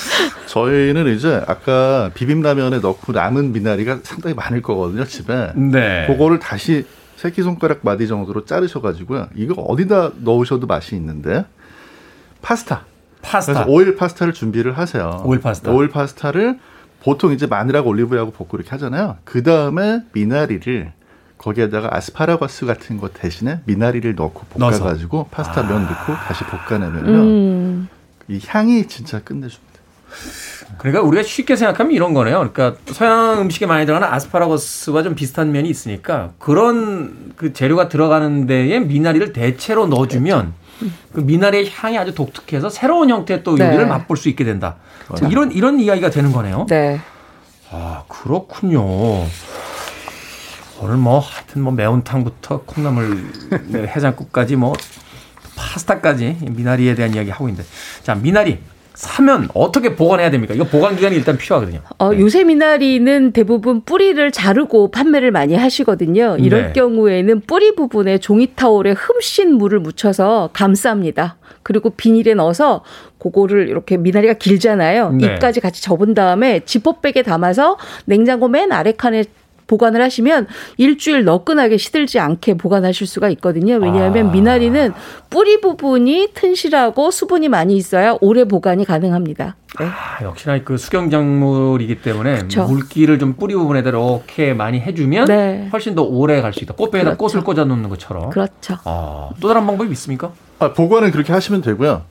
저희는 이제 아까 비빔라면에 넣고 남은 미나리가 상당히 많을 거거든요, 집에. 네. 그거를 다시 새끼손가락 마디 정도로 자르셔가지고요. 이거 어디다 넣으셔도 맛이 있는데 파스타. 파스타. 그래서 오일 파스타를 준비를 하세요. 오일 파스타. 오일 파스타를 보통 이제 마늘하고 올리브유하고 볶고 이렇게 하잖아요. 그 다음에 미나리를 거기에다가 아스파라거스 같은 거 대신에 미나리를 넣고. 볶아가지고 파스타 면 넣고 다시 볶아내면요. 음. 이 향이 진짜 끝내줍니다. 그러니까 우리가 쉽게 생각하면 이런 거네요. 그러니까 서양 음식에 많이 들어가는 아스파라거스와 좀 비슷한 면이 있으니까 그런 그 재료가 들어가는 데에 미나리를 대체로 넣어주면 그 미나리의 향이 아주 독특해서 새로운 형태의 또 네. 요리를 맛볼 수 있게 된다. 이런 이런 이야기가 되는 거네요. 네. 아 그렇군요. 오늘 뭐 하여튼 뭐 매운탕부터 콩나물 네, 해장국까지 뭐 파스타까지 미나리에 대한 이야기 하고 있는데 자 미나리 사면 어떻게 보관해야 됩니까? 이거 보관 기간이 일단 필요하거든요. 어, 요새 미나리는 대부분 뿌리를 자르고 판매를 많이 하시거든요. 이럴 네. 경우에는 뿌리 부분에 종이 타올에 흠씬 물을 묻혀서 감쌉니다. 그리고 비닐에 넣어서 그거를 이렇게 미나리가 길잖아요. 네. 잎까지 같이 접은 다음에 지퍼백에 담아서 냉장고 맨 아래 칸에 보관을 하시면 일주일 너끈하게 시들지 않게 보관하실 수가 있거든요. 왜냐하면 아. 미나리는 뿌리 부분이 튼실하고 수분이 많이 있어야 오래 보관이 가능합니다. 네. 아, 역시나 그 수경작물이기 때문에 그쵸. 물기를 좀 뿌리 부분에다 이렇게 많이 해주면 네. 훨씬 더 오래 갈 수 있다. 꽃배에다 그렇죠. 꽃을 꽂아 놓는 것처럼. 그렇죠. 아, 또 다른 방법이 있습니까? 아, 보관은 그렇게 하시면 되고요.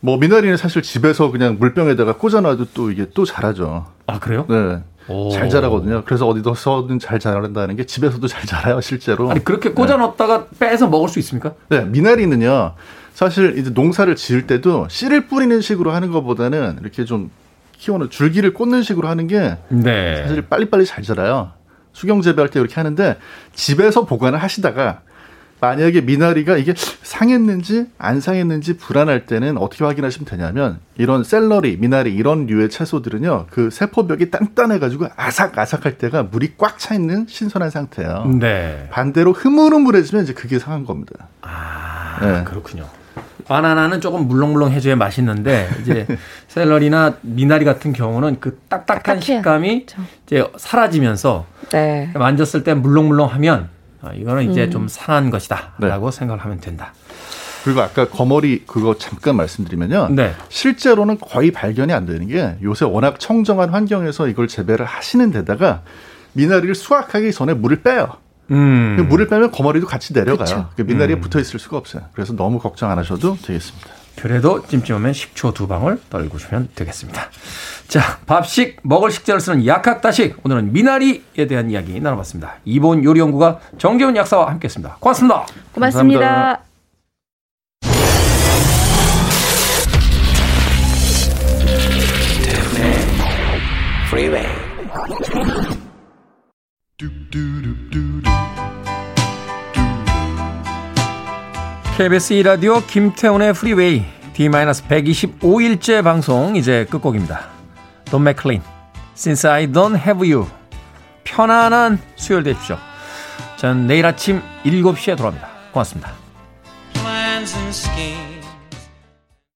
뭐 미나리는 사실 집에서 그냥 물병에다가 꽂아놔도 또 이게 또 자라죠. 아 그래요? 네. 오. 잘 자라거든요. 그래서 어디서든 잘 자란다는 게 집에서도 잘 자라요, 실제로. 아니 그렇게 꽂아 넣었다가 빼서 먹을 수 있습니까? 네, 미나리는요. 사실 이제 농사를 지을 때도 씨를 뿌리는 식으로 하는 것보다는 이렇게 좀 키워는 줄기를 꽂는 식으로 하는 게 네. 사실 빨리빨리 잘 자라요. 수경 재배할 때 이렇게 하는데 집에서 보관을 하시다가 만약에 미나리가 이게 상했는지 안 상했는지 불안할 때는 어떻게 확인하시면 되냐면 이런 샐러리, 미나리 이런 류의 채소들은요 그 세포벽이 단단해 가지고 아삭아삭할 때가 물이 꽉 차 있는 신선한 상태예요. 네. 반대로 흐물흐물해지면 이제 그게 상한 겁니다. 아, 네. 그렇군요. 바나나는 조금 물렁물렁해줘야 맛있는데 이제 샐러리나 미나리 같은 경우는 그 딱딱한 식감이 이제 사라지면서 네. 만졌을 때 물렁물렁하면 아, 이거는 이제 음. 좀 상한 것이다라고 생각을 하면 된다. 그리고 아까 거머리 그거 잠깐 말씀드리면요. 네. 실제로는 거의 발견이 안 되는 게 요새 워낙 청정한 환경에서 이걸 재배를 하시는 데다가 미나리를 수확하기 전에 물을 빼요. 음. 그 물을 빼면 거머리도 같이 내려가요. 그 미나리에 음. 붙어 있을 수가 없어요. 그래서 너무 걱정 안 하셔도 되겠습니다. 그래도 찜찜하면 식초 두 방울 떨구시면 되겠습니다. 자, 밥식 먹을 식재를 쓰는 약학다식 오늘은 미나리에 대한 이야기 나눠봤습니다. 이본 요리연구가 정재훈 약사와 함께 했습니다. 고맙습니다. 고맙습니다. Freeway. KBS 2라디오 김태훈의 프리웨이 제125일째 방송 이제 끝곡입니다. 돈 맥클린 Since I Don't Have You 편안한 수요일 되십시오. 전 내일 아침 7시에 돌아옵니다. 고맙습니다.